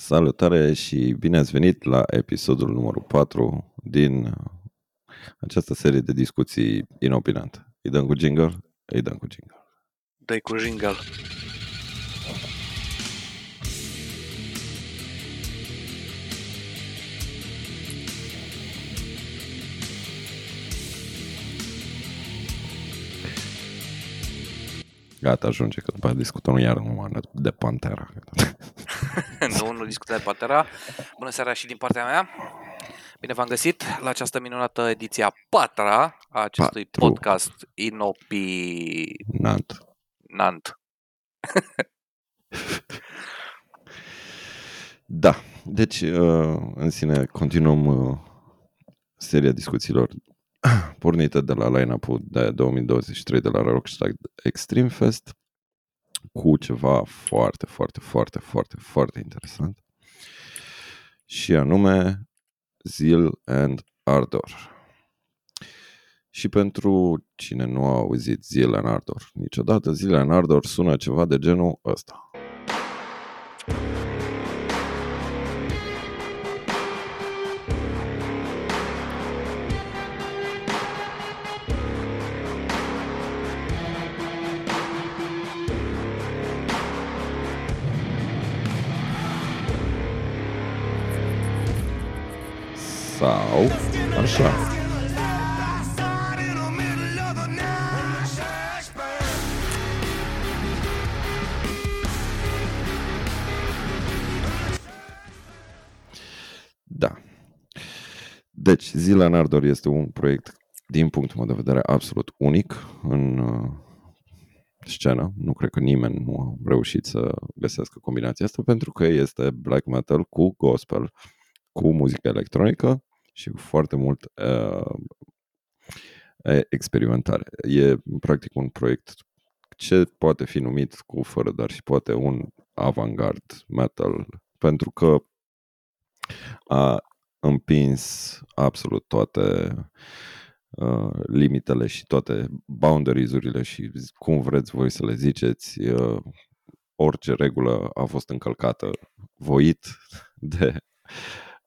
Salutare și bine ați venit la episodul numărul 4 din această serie de discuții inopinante. Îi dăm cu jingle? Îi dăm cu jingle. Dă-i cu jingle. Gata, ajunge, că după aia discutăm iar numai de Pantera. nu, nu discutăm de Pantera. Bună seara și din partea mea. Bine v-am găsit la această minunată ediție a patra a acestui Patru. podcast Inopinant. Nant. da, deci uh, în sine continuăm uh, seria discuțiilor pornită de la line-up-ul de 2023 de la Rockstar Extreme Fest cu ceva foarte, foarte, foarte, foarte, foarte interesant și anume Zeal and Ardor. Și pentru cine nu a auzit Zeal and Ardor niciodată, Zeal and Ardor sună ceva de genul ăsta. Sau așa. Da. Deci, Zila Nardor este un proiect, din punctul meu de vedere, absolut unic în uh, scenă. Nu cred că nimeni nu a reușit să găsească combinația asta, pentru că este black metal cu gospel, cu muzică electronică și cu foarte mult uh, experimentare. E practic un proiect ce poate fi numit cu fără dar și poate un avantgard metal pentru că a împins absolut toate uh, limitele și toate boundaries-urile și cum vreți voi să le ziceți, uh, orice regulă a fost încălcată voit de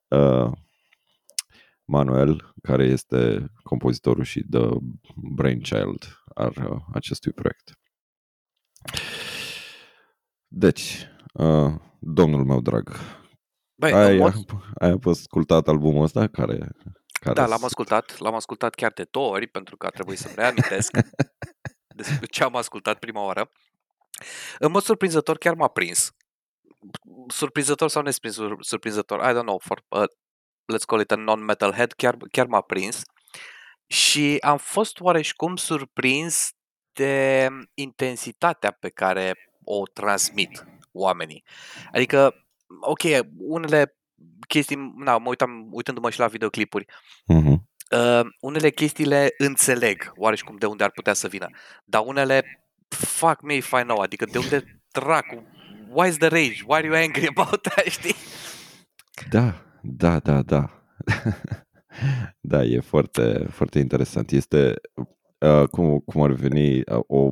uh, Manuel, care este compozitorul și the brainchild al uh, acestui proiect. Deci, uh, domnul meu drag, Băi, ai, mod... ai ascultat albumul ăsta? Care, care da, l-am ascultat. L-am ascultat chiar de două ori, pentru că a trebuit să-mi reamintesc despre ce am ascultat prima oară. În mod surprinzător, chiar m-a prins. Surprinzător sau nesurprinzător, I don't know, for, uh, let's call it a non-metal head, chiar, chiar m-a prins și am fost oareșcum surprins de intensitatea pe care o transmit oamenii. Adică, ok, unele chestii, na, mă uitam, uitându-mă și la videoclipuri, uh-huh. uh, unele chestii le înțeleg oareșcum de unde ar putea să vină, dar unele, fuck me if I know, adică de unde dracu, why is the rage, why are you angry about that, știi? Da, da, da, da. da, e foarte, foarte interesant. Este uh, cum, cum ar veni uh, o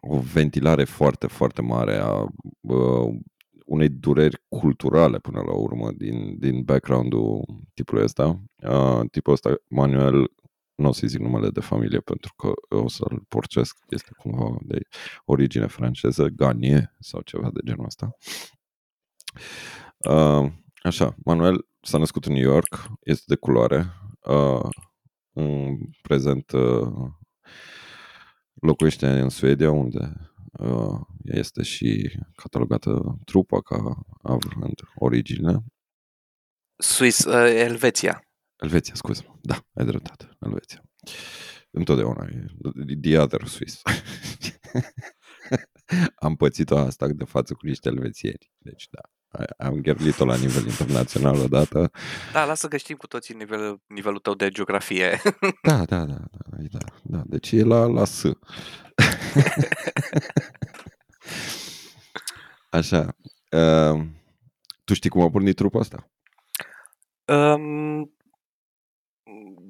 o ventilare foarte, foarte mare a uh, unei dureri culturale până la urmă din, din background-ul tipului ăsta. Uh, tipul ăsta, Manuel, nu o să zic numele de familie pentru că o să-l porcesc, este cumva de origine franceză, Ganie sau ceva de genul ăsta. Uh, așa, Manuel s-a născut în New York, este de culoare. Uh, în prezent uh, locuiește în Suedia, unde uh, este și catalogată trupa ca având origine. Suis, uh, Elveția. Elveția, scuze Da, ai dreptate, Elveția. Întotdeauna e the other Swiss. Am pățit-o asta de față cu niște elvețieni. Deci, da am gherlit-o la nivel internațional odată. Da, lasă că știm cu toții nivel, nivelul tău de geografie. Da, da, da, da, da, da. Deci e la, la S. Așa. Uh, tu știi cum a pornit trupul asta? Um,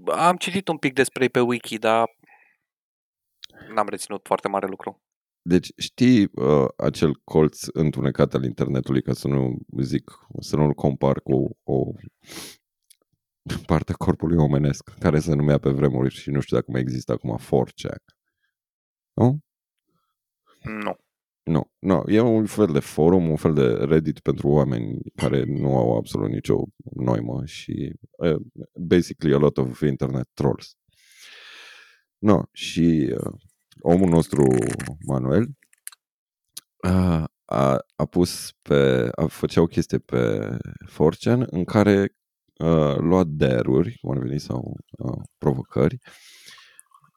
am citit un pic despre ei pe wiki, dar n-am reținut foarte mare lucru. Deci știi uh, acel colț întunecat al internetului, ca să nu zic, să nu-l compar cu o parte a corpului omenesc, care se numea pe vremuri și nu știu dacă mai există acum 4chan. Nu? Nu. Nu, nu, e un fel de forum, un fel de Reddit pentru oameni care nu au absolut nicio noimă și uh, basically a lot of internet trolls. No, și uh, omul nostru, Manuel, uh, a, a pus pe, a făcea o chestie pe Fortune în care uh, lua deruri, cum ar veni, sau uh, provocări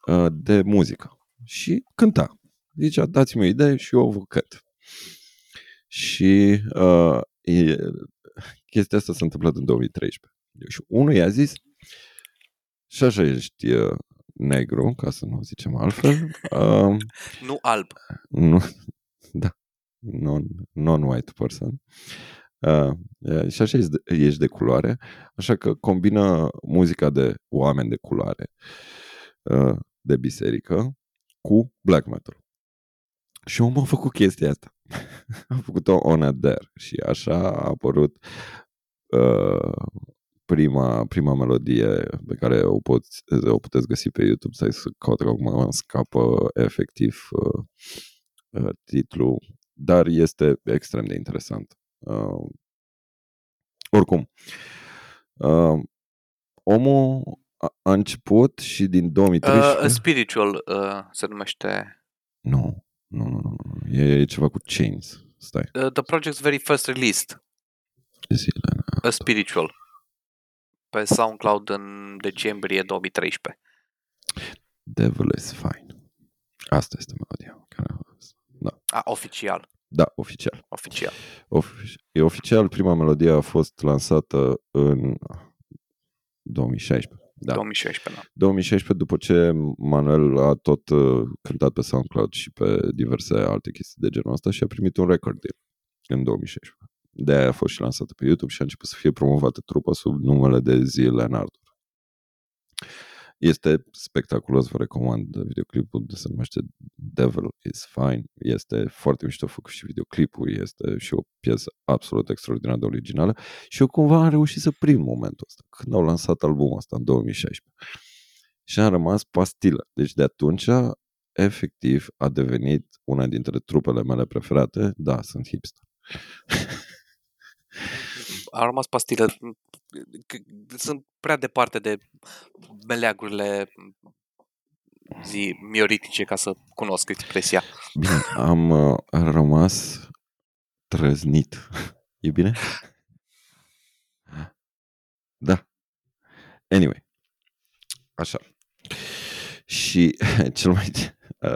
uh, de muzică și cânta zicea, dați-mi o idee și eu o cânt. Și uh, e, chestia asta s-a întâmplat în 2013. Și unul i-a zis, și așa ești uh, negru, ca să nu zicem altfel. Uh, nu alb. Nu, da, non, non-white person. Uh, și așa ești de, ești de culoare, așa că combină muzica de oameni de culoare uh, de biserică cu black metal. Și omul a făcut chestia asta. a făcut-o on a dare și așa a apărut uh, prima, prima melodie pe care o, poți, o puteți găsi pe YouTube, să să caute acum îmi scapă efectiv uh, uh, titlul, dar este extrem de interesant. Uh, oricum, uh, omul a, a început și din 2013... Uh, spiritual uh, se numește. Nu. Nu, nu, nu, nu. E, e ceva cu Chains. Stai. Uh, the project's very first released. Zile. A Spiritual. Pe SoundCloud în decembrie 2013. Devil is Fine. Asta este melodia. Care... Da. A, oficial. Da, oficial. Oficial. Of- e oficial, prima melodie a fost lansată în 2016. Da. 2016, da. 2016, după ce Manuel a tot uh, cântat pe SoundCloud și pe diverse alte chestii de genul ăsta și a primit un record deal în 2016. De aia a fost și lansată pe YouTube și a început să fie promovată trupa sub numele de Zi Leonardo. Este spectaculos, vă recomand videoclipul de se numește Devil is Fine. Este foarte mișto făcut și videoclipul, este și o piesă absolut extraordinar de originală și eu cumva am reușit să prind momentul ăsta când au lansat albumul ăsta în 2016. Și am rămas pastilă. Deci de atunci efectiv a devenit una dintre trupele mele preferate. Da, sunt hipster. Am rămas pastilă sunt prea departe de meleagurile zi mioritice ca să cunosc expresia. Bine, am uh, rămas trăznit. E bine? Da. Anyway. Așa. Și cel mai...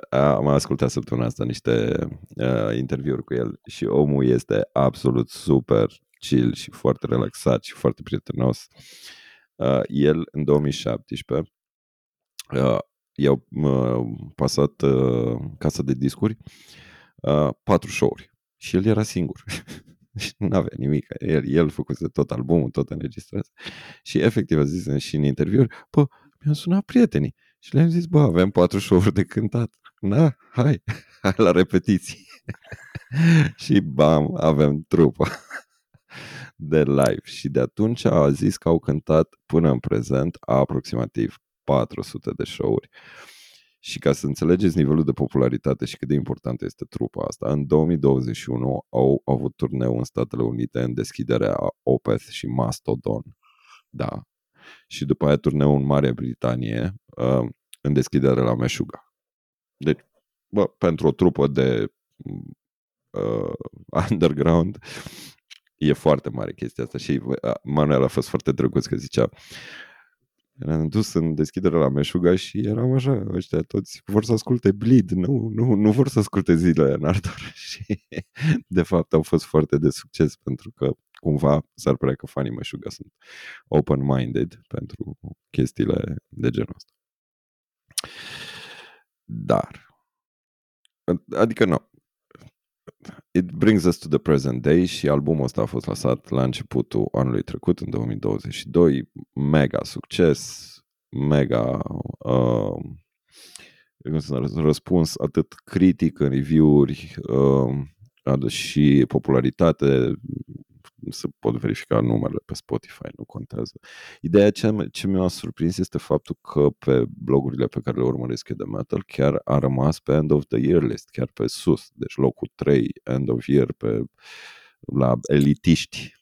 Am ascultat săptămâna asta niște uh, interviuri cu el și omul este absolut super chill și foarte relaxat și foarte prietenos. Uh, el, în 2017, uh, i-au uh, pasat uh, casa de discuri uh, patru show-uri și el era singur. și nu avea nimic. El, el făcuse tot albumul, tot înregistrat. Și efectiv a zis și în interviuri, bă, mi-au sunat prietenii. Și le-am zis, bă, avem patru show-uri de cântat. Na, hai, hai la repetiții. și bam, avem trupa de live și de atunci a zis că au cântat până în prezent aproximativ 400 de show-uri. Și ca să înțelegeți nivelul de popularitate și cât de importantă este trupa asta, în 2021 au, au avut turneu în Statele Unite în deschiderea Opeth și Mastodon. Da. Și după aia turneu în Marea Britanie uh, în deschidere la Meshuga. Deci, bă, pentru o trupă de uh, underground e foarte mare chestia asta și Manuel a fost foarte drăguț că zicea Eram dus în deschidere la Meșuga și eram așa, ăștia toți vor să asculte Bleed, nu, nu, nu vor să asculte zilele în Ardor și de fapt au fost foarte de succes pentru că cumva s-ar părea că fanii Meșuga sunt open-minded pentru chestiile de genul ăsta. Dar, adică nu, it brings us to the present day și albumul ăsta a fost lăsat la începutul anului trecut, în 2022. Mega succes, mega uh, răspuns atât critic în review-uri uh, și popularitate se pot verifica numele pe Spotify, nu contează. Ideea ce, ce mi-a surprins este faptul că pe blogurile pe care le urmăresc eu de metal chiar a rămas pe end of the year list, chiar pe sus, deci locul 3 end of year pe, la elitiști.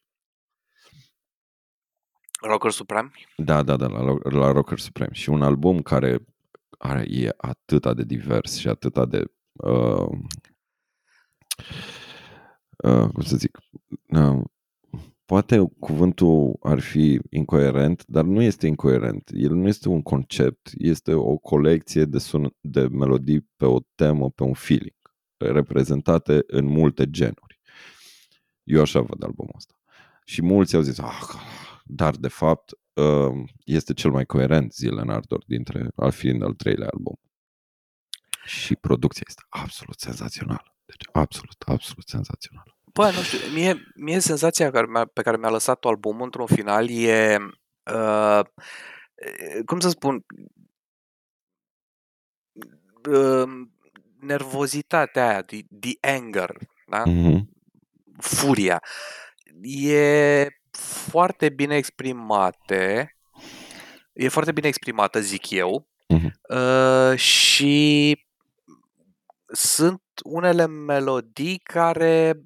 Rocker Supreme? Da, da, da, la, la Rocker Supreme. Și un album care are, e atât de divers și atât de uh, uh, cum să zic, uh, poate cuvântul ar fi incoerent, dar nu este incoerent. El nu este un concept, este o colecție de, sun- de melodii pe o temă, pe un feeling, reprezentate în multe genuri. Eu așa văd albumul ăsta. Și mulți au zis, ah, dar de fapt uh, este cel mai coerent zile în Ardor dintre, al fiind al treilea album. Și producția este absolut senzațională. Deci absolut, absolut senzațională. Bă, nu știu, mie, mie senzația care mi-a, pe care mi-a lăsat albumul într-un final e, uh, cum să spun, uh, nervozitatea aia, the, the anger, da? Mm-hmm. furia, e foarte bine exprimate, e foarte bine exprimată, zic eu, mm-hmm. uh, și sunt unele melodii care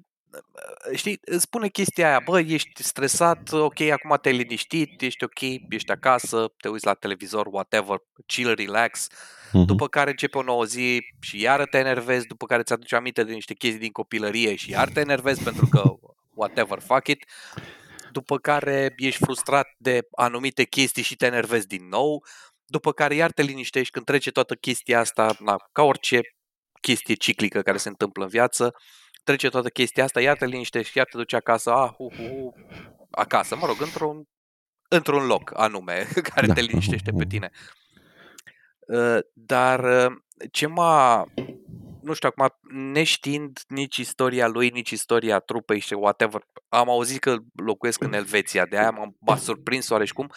știi, îți spune chestia aia, bă, ești stresat, ok, acum te-ai liniștit, ești ok, ești acasă, te uiți la televizor, whatever, chill, relax, uh-huh. după care începe o nouă zi și iară te enervezi, după care ți aduce aminte de niște chestii din copilărie și iar te enervezi pentru că whatever, fuck it, după care ești frustrat de anumite chestii și te enervezi din nou, după care iar te liniștești când trece toată chestia asta, na, ca orice chestie ciclică care se întâmplă în viață, trece toată chestia asta, iar te liniștești, iar te duci acasă, ah, uh, uh, uh, acasă, mă rog, într-un, într-un loc anume care da. te liniștește pe tine. Uh, dar uh, ce m-a, nu știu, acum, neștiind nici istoria lui, nici istoria trupei și whatever, am auzit că locuiesc în Elveția, de aia m-a surprins oareși cum,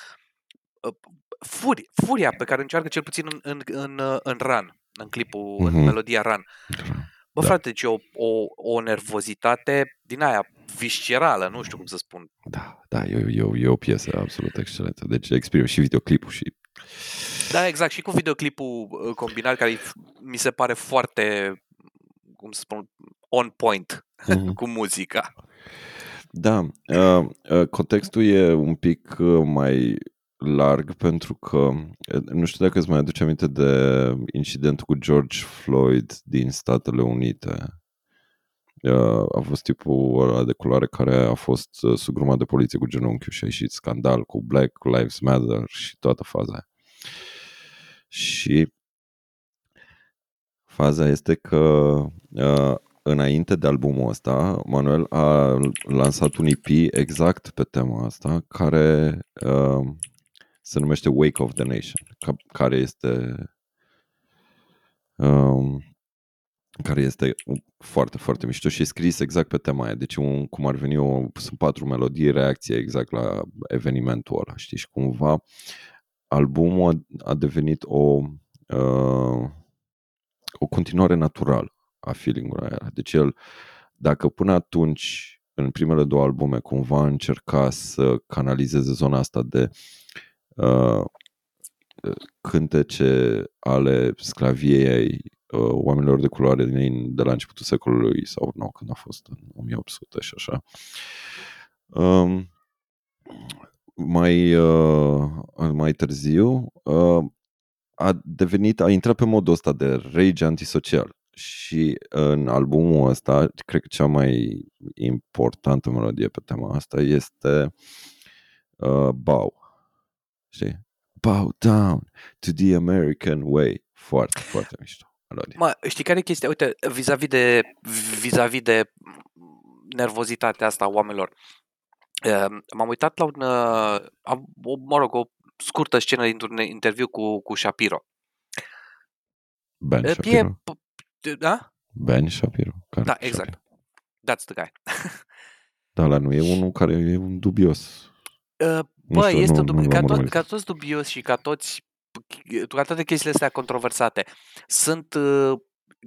uh, furia, furia pe care încearcă cel puțin în, în, în, în Run, în clipul, mm-hmm. în mhm. melodia Run. Bă, da. frate, deci o, o, o nervozitate din aia viscerală, nu știu cum să spun. Da, da, e, e, e o piesă absolut excelentă. Deci exprim și videoclipul și... Da, exact, și cu videoclipul uh, combinat, care mi se pare foarte, cum să spun, on point mm-hmm. cu muzica. Da, uh, uh, contextul e un pic uh, mai larg pentru că nu știu dacă îți mai aduce aminte de incidentul cu George Floyd din Statele Unite. A fost tipul ăla de culoare care a fost sugrumat de poliție cu genunchiul și a ieșit scandal cu Black Lives Matter și toată faza aia. Și faza este că uh, înainte de albumul ăsta, Manuel a lansat un EP exact pe tema asta, care uh, se numește Wake of the Nation, ca, care este um, care este foarte, foarte mișto și e scris exact pe tema aia. Deci un, cum ar veni, o, sunt patru melodii, reacție exact la evenimentul ăla, știi? Și cumva albumul a, a devenit o uh, o continuare naturală a feeling-ului aia. Deci el, dacă până atunci, în primele două albume, cumva încerca să canalizeze zona asta de uh, cântece ale sclaviei uh, oamenilor de culoare din, de la începutul secolului sau nu, când a fost în 1800 și așa. Um, mai, uh, mai târziu uh, a devenit, a intrat pe modul ăsta de rage antisocial și în albumul ăsta, cred că cea mai importantă melodie pe tema asta este uh, Bow știi? Bow down to the American way. Foarte, foarte mișto. Mă, știi care e chestia? Uite, vis-a-vis de, vis-a-vis de nervozitatea asta a oamenilor. Ehm, m-am uitat la un, uh, am, mă rog, o scurtă scenă dintr-un interviu cu, cu Shapiro. Ben Shapiro. E, da? Ben Shapiro. Care da, exact. Shapiro. That's the guy. Dar ăla nu e unul care e un dubios. Uh, Bă, știu, este nu, dub- nu ca, to- ca toți dubios și ca toți toate chestiile astea controversate sunt uh,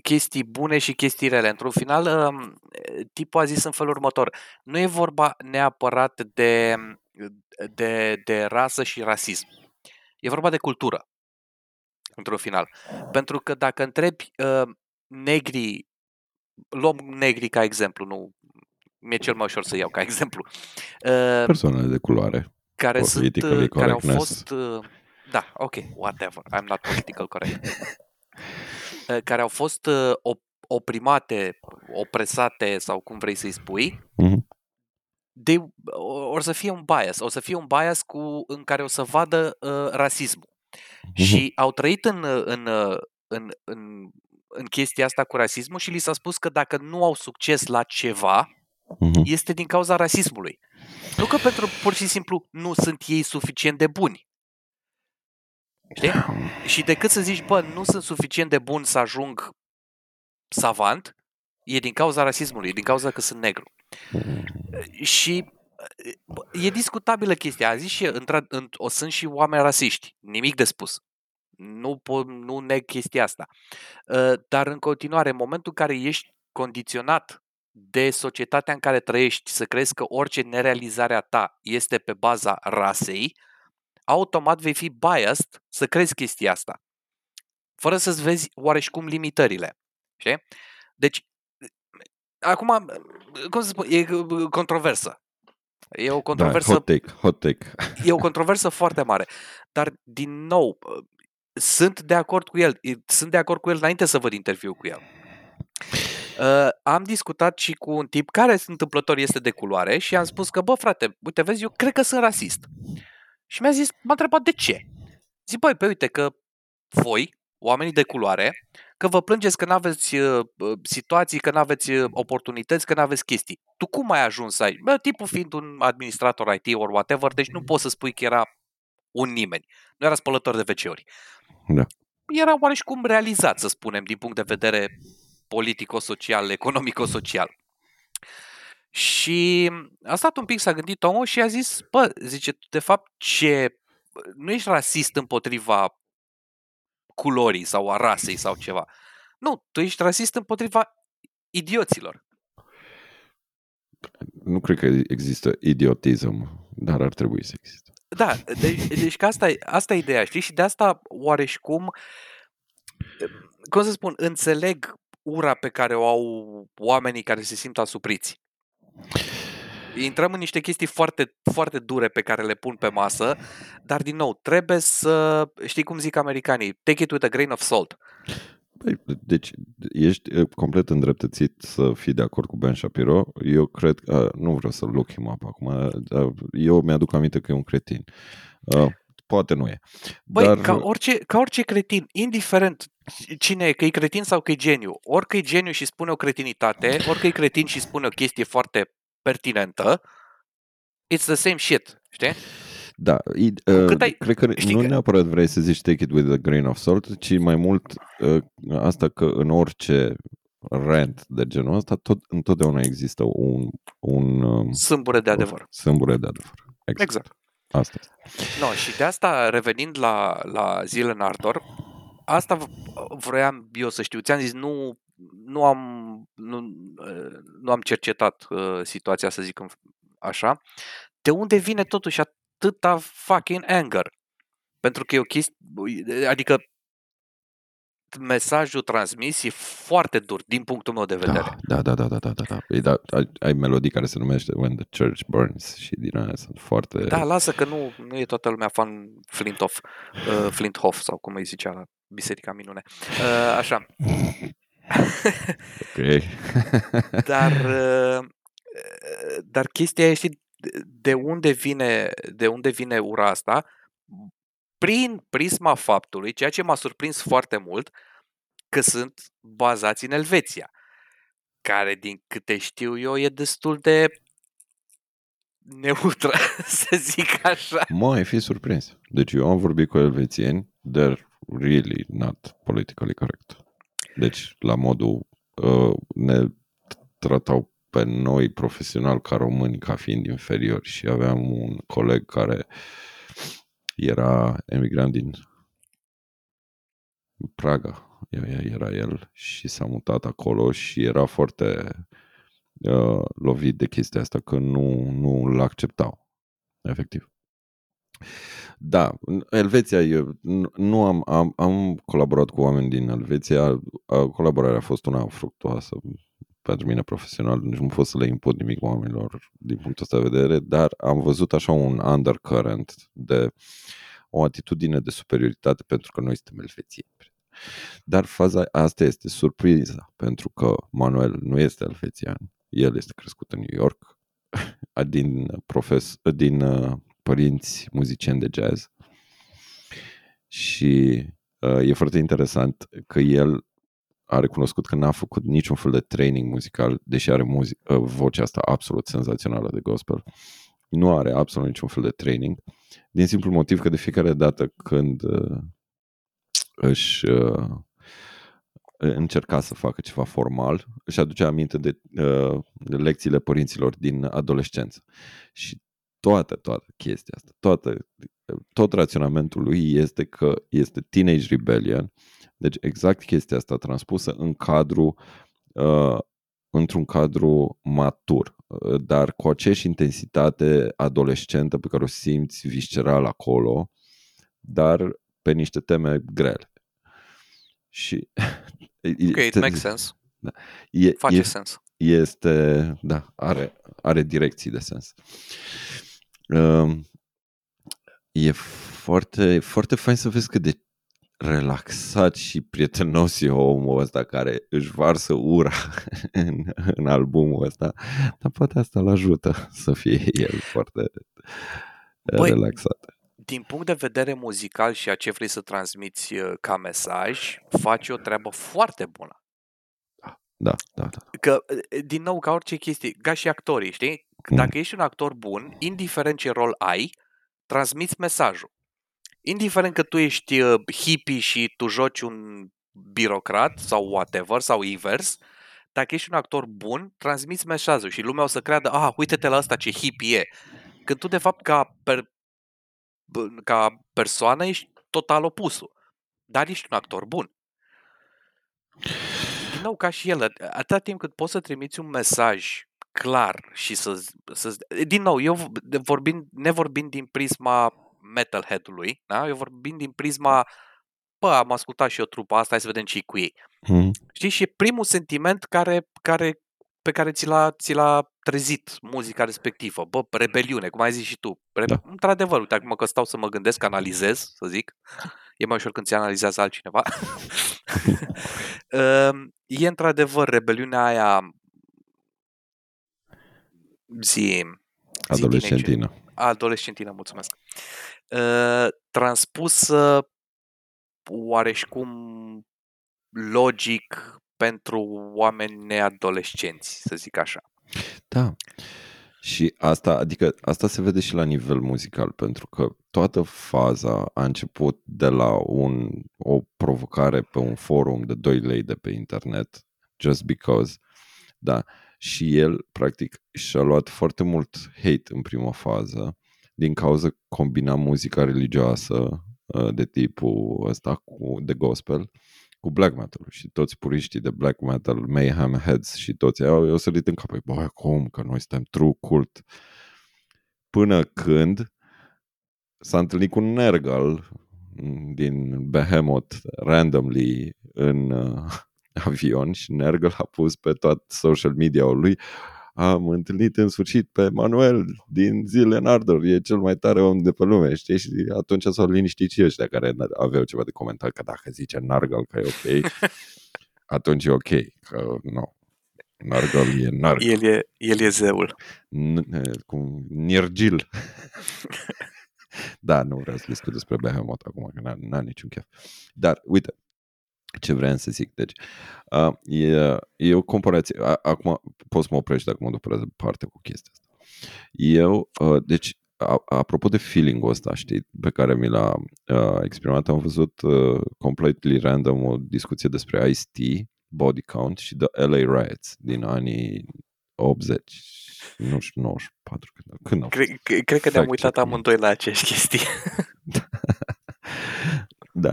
chestii bune și chestii rele. Într-un final, uh, tipul a zis în felul următor. Nu e vorba neapărat de, de, de rasă și rasism. E vorba de cultură. Într-un final. Pentru că dacă întrebi uh, negrii, luăm negrii ca exemplu, nu mi-e cel mai ușor să iau ca exemplu. Uh, Persoanele de culoare. Care, sunt, uh, care au fost... Uh, da, ok, whatever, I'm not political correct. uh, care au fost uh, oprimate, opresate sau cum vrei să-i spui, mm-hmm. de, or să fie un bias, o să fie un bias cu, în care o să vadă uh, rasismul. Mm-hmm. Și au trăit în, în, în, în, în chestia asta cu rasismul și li s-a spus că dacă nu au succes la ceva, mm-hmm. este din cauza rasismului. Nu că pentru pur și simplu nu sunt ei suficient de buni. Știi? Și decât să zici, bă, nu sunt suficient de bun să ajung savant, e din cauza rasismului, e din cauza că sunt negru. Și e discutabilă chestia. A zis și o sunt și oameni rasiști. Nimic de spus. Nu, po- nu neg chestia asta. Ă, dar în continuare, în momentul în care ești condiționat de societatea în care trăiești, să crezi că orice nerealizare a ta este pe baza rasei, automat vei fi biased să crezi chestia asta. Fără să-ți vezi oareșcum limitările. Știi? Deci, acum, cum să spun, e controversă. E o controversă... Da, hot take, hot take. E o controversă foarte mare. Dar, din nou, sunt de acord cu el. Sunt de acord cu el înainte să văd interviu cu el. Uh, am discutat și cu un tip care întâmplător este de culoare și am spus că, bă, frate, uite, vezi, eu cred că sunt rasist. Și mi-a zis, m-a întrebat de ce. Zic, băi, pe uite că voi, oamenii de culoare, că vă plângeți că nu aveți uh, situații, că nu aveți uh, oportunități, că nu aveți chestii. Tu cum ai ajuns aici? Bă, tipul fiind un administrator IT or whatever, deci nu poți să spui că era un nimeni. Nu era spălător de wc Da. Era oareși cum realizat, să spunem, din punct de vedere politico-social, economico-social. Și a stat un pic, s-a gândit omul și a zis, bă, zice, de fapt, ce, nu ești rasist împotriva culorii sau a rasei sau ceva. Nu, tu ești rasist împotriva idioților. Nu cred că există idiotism, dar ar trebui să existe. Da, deci, deci că asta, asta e ideea, știi? Și de asta oareșcum, cum să spun, înțeleg ura pe care o au oamenii care se simt asupriți. Intrăm în niște chestii foarte, foarte dure pe care le pun pe masă, dar din nou, trebuie să, știi cum zic americanii, take it with a grain of salt. Păi, deci, ești complet îndreptățit să fii de acord cu Ben Shapiro. Eu cred că, nu vreau să look him up acum, eu mi-aduc aminte că e un cretin. Poate nu e. Băi, dar... ca, orice, ca orice cretin, indiferent cine e, că e cretin sau că e geniu, orică e geniu și spune o cretinitate, orică e cretin și spune o chestie foarte pertinentă, it's the same shit, știi? Da, uh, ai, cred că nu că... neapărat vrei să zici take it with a grain of salt, ci mai mult uh, asta că în orice rent de genul ăsta, tot, întotdeauna există un... un um, sâmbure de adevăr. Sâmbure de adevăr. Exact. exact. Asta este. No, și de asta, revenind la, la Zilen Ardor, asta vroiam eu să știu. Ți-am zis, nu, nu, am, nu, nu am cercetat uh, situația, să zic așa. De unde vine totuși atâta fucking anger? Pentru că e o chestie, adică mesajul transmis e foarte dur din punctul meu de vedere. Da, da, da, da, da, da. da. Păi da ai, ai melodii care se numește When the Church Burns și din aia sunt foarte... Da, lasă că nu, nu e toată lumea fan Flinthoff, uh, Flinthoff sau cum îi zicea la Biserica Minune. Uh, așa. ok. dar, uh, dar chestia e, știi, de unde vine, de unde vine ura asta? Prin prisma faptului, ceea ce m-a surprins foarte mult, că sunt bazați în Elveția, care, din câte știu eu, e destul de neutră, să zic așa. Mă, ai fi surprins. Deci eu am vorbit cu elvețieni, they're really not politically correct. Deci, la modul, uh, ne tratau pe noi profesional ca români ca fiind inferiori și aveam un coleg care uh, era emigrant din Praga. Era el și s-a mutat acolo și era foarte uh, lovit de chestia asta că nu, nu l-acceptau, efectiv. Da, în Elveția, eu nu am, am, am colaborat cu oameni din Elveția, colaborarea a fost una fructuoasă pentru mine profesional, nici nu pot să le imput nimic oamenilor din punctul ăsta de vedere, dar am văzut așa un undercurrent de o atitudine de superioritate pentru că noi suntem elvețieni. Dar faza asta este surpriza, pentru că Manuel nu este elvețian, el este crescut în New York, din, profes, din uh, părinți muzicieni de jazz și uh, e foarte interesant că el a recunoscut că n-a făcut niciun fel de training muzical, deși are muzic, uh, vocea asta absolut senzațională de gospel. Nu are absolut niciun fel de training, din simplu motiv că de fiecare dată când uh, își uh, încerca să facă ceva formal, își aduce aminte de, uh, de lecțiile părinților din adolescență. Și toată, toată chestia asta, toată, tot raționamentul lui este că este teenage rebellion, deci exact chestia asta transpusă în cadru, uh, într-un cadru matur, uh, dar cu aceeași intensitate adolescentă pe care o simți visceral acolo, dar pe niște teme grele. Și Ok, it makes sense. Da. E, Face e, sens. Este, da, are, are direcții de sens. Uh, e foarte, foarte fain să vezi cât de relaxat și prietenos e omul ăsta care își varsă ura în, în albumul ăsta, dar poate asta îl ajută să fie el foarte Băi, relaxat. Din punct de vedere muzical și a ce vrei să transmiți uh, ca mesaj, faci o treabă foarte bună. Da, da, da. Că, uh, din nou, ca orice chestie, ca și actorii, știi? Mm. Dacă ești un actor bun, indiferent ce rol ai, transmiți mesajul indiferent că tu ești uh, hippie și tu joci un birocrat sau whatever, sau invers, dacă ești un actor bun, transmiți mesajul și lumea o să creadă, ah, uite-te la asta ce hippie e. Când tu, de fapt, ca, per, ca persoană ești total opusul. Dar ești un actor bun. Din nou, ca și el, atâta timp cât poți să trimiți un mesaj clar și să, să din nou, eu vorbind, nevorbind din prisma metalhead-ului, da? Eu vorbim din prisma bă, am ascultat și eu trupa asta, hai să vedem ce cu ei. Mm. Știi? Și e primul sentiment care, care, pe care ți l-a, ți l-a trezit muzica respectivă. Bă, rebeliune, cum ai zis și tu. Re- da. Într-adevăr, uite, acum că stau să mă gândesc, analizez, să zic, e mai ușor când ți analizează altcineva. Ehm, e într-adevăr rebeliunea aia zi, adolescentină. Adolescentină, mulțumesc. Uh, transpusă oareșcum logic pentru oameni neadolescenți, să zic așa. Da. Și asta, adică asta se vede și la nivel muzical, pentru că toată faza a început de la un, o provocare pe un forum de 2 lei de pe internet, just because, da, și el, practic, și-a luat foarte mult hate în prima fază, din cauza combina muzica religioasă uh, de tipul ăsta cu de gospel cu black metal și toți puriștii de black metal, Mayhem Heads și toți au, au sărit în cap. Păi, băi, cum? Că noi suntem true cult. Până când s-a întâlnit cu un Nergal din Behemoth randomly în uh, avion și Nergal a pus pe tot social media-ul lui am întâlnit în sfârșit pe Manuel din zile în Ardor, e cel mai tare om de pe lume, știi? Și atunci s-au liniștit și ăștia care aveau ceva de comentat, că dacă zice Nargal că e ok, atunci e ok, că nu. No. Nargal e Nargal. El e, el e zeul. N- cum Nirgil. da, nu vreau să discut despre Behemoth acum, că n-a, n-a niciun chef. Dar, uite, ce vreau să zic. Deci, uh, e, e o comparație. Acum poți să mă oprești dacă mă duc pe departe cu chestia asta. Eu, uh, deci, a, apropo de feeling-ul ăsta, știi, pe care mi l-a uh, exprimat, am văzut uh, completely random o discuție despre Ice-T, Body Count și The LA Riots din anii 80 nu știu, 94. Când, când cred, cred că ne-am uitat amândoi la aceeași chestii. Da,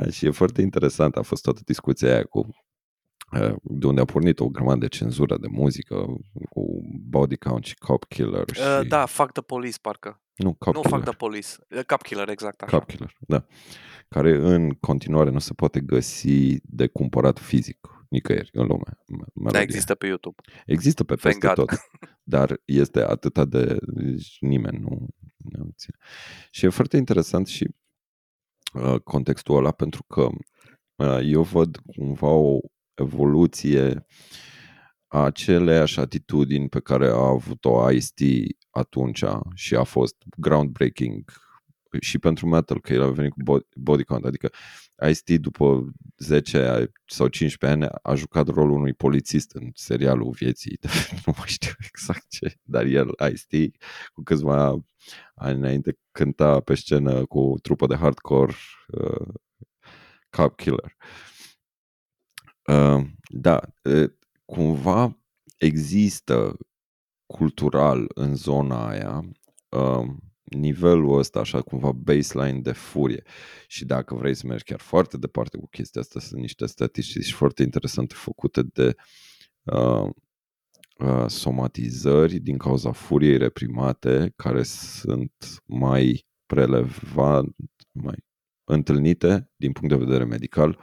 și e foarte interesant. A fost toată discuția aia cu uh, de unde a pornit o grămadă de cenzură de muzică cu body count și cop killer și... Uh, da, fuck the police, parcă. Nu, cop nu killer. fuck the police. Uh, Cop killer, exact așa. Cop killer, da. Care în continuare nu se poate găsi de cumpărat fizic nicăieri în lume. Da, melodia. există pe YouTube. Există pe Thank peste God. tot, dar este atâta de... deci nimeni nu, nu ține. Și e foarte interesant și uh, contextul ăla pentru că uh, eu văd cumva o evoluție a aceleași atitudini pe care a avut-o Ice-T atunci și a fost groundbreaking și pentru metal, că el a venit cu bo- body count, adică Ice-T după 10 sau 15 ani a jucat rolul unui polițist în serialul vieții, nu mai știu exact ce, dar el, Ice-T, cu câțiva ani înainte, cânta pe scenă cu o trupă de hardcore uh, Cop Killer. Uh, da, uh, cumva există cultural în zona aia uh, nivelul ăsta, așa cumva baseline de furie. Și dacă vrei să mergi chiar foarte departe cu chestia asta, sunt niște statistici foarte interesante făcute de uh, uh, somatizări din cauza furiei reprimate, care sunt mai prelevant, mai întâlnite din punct de vedere medical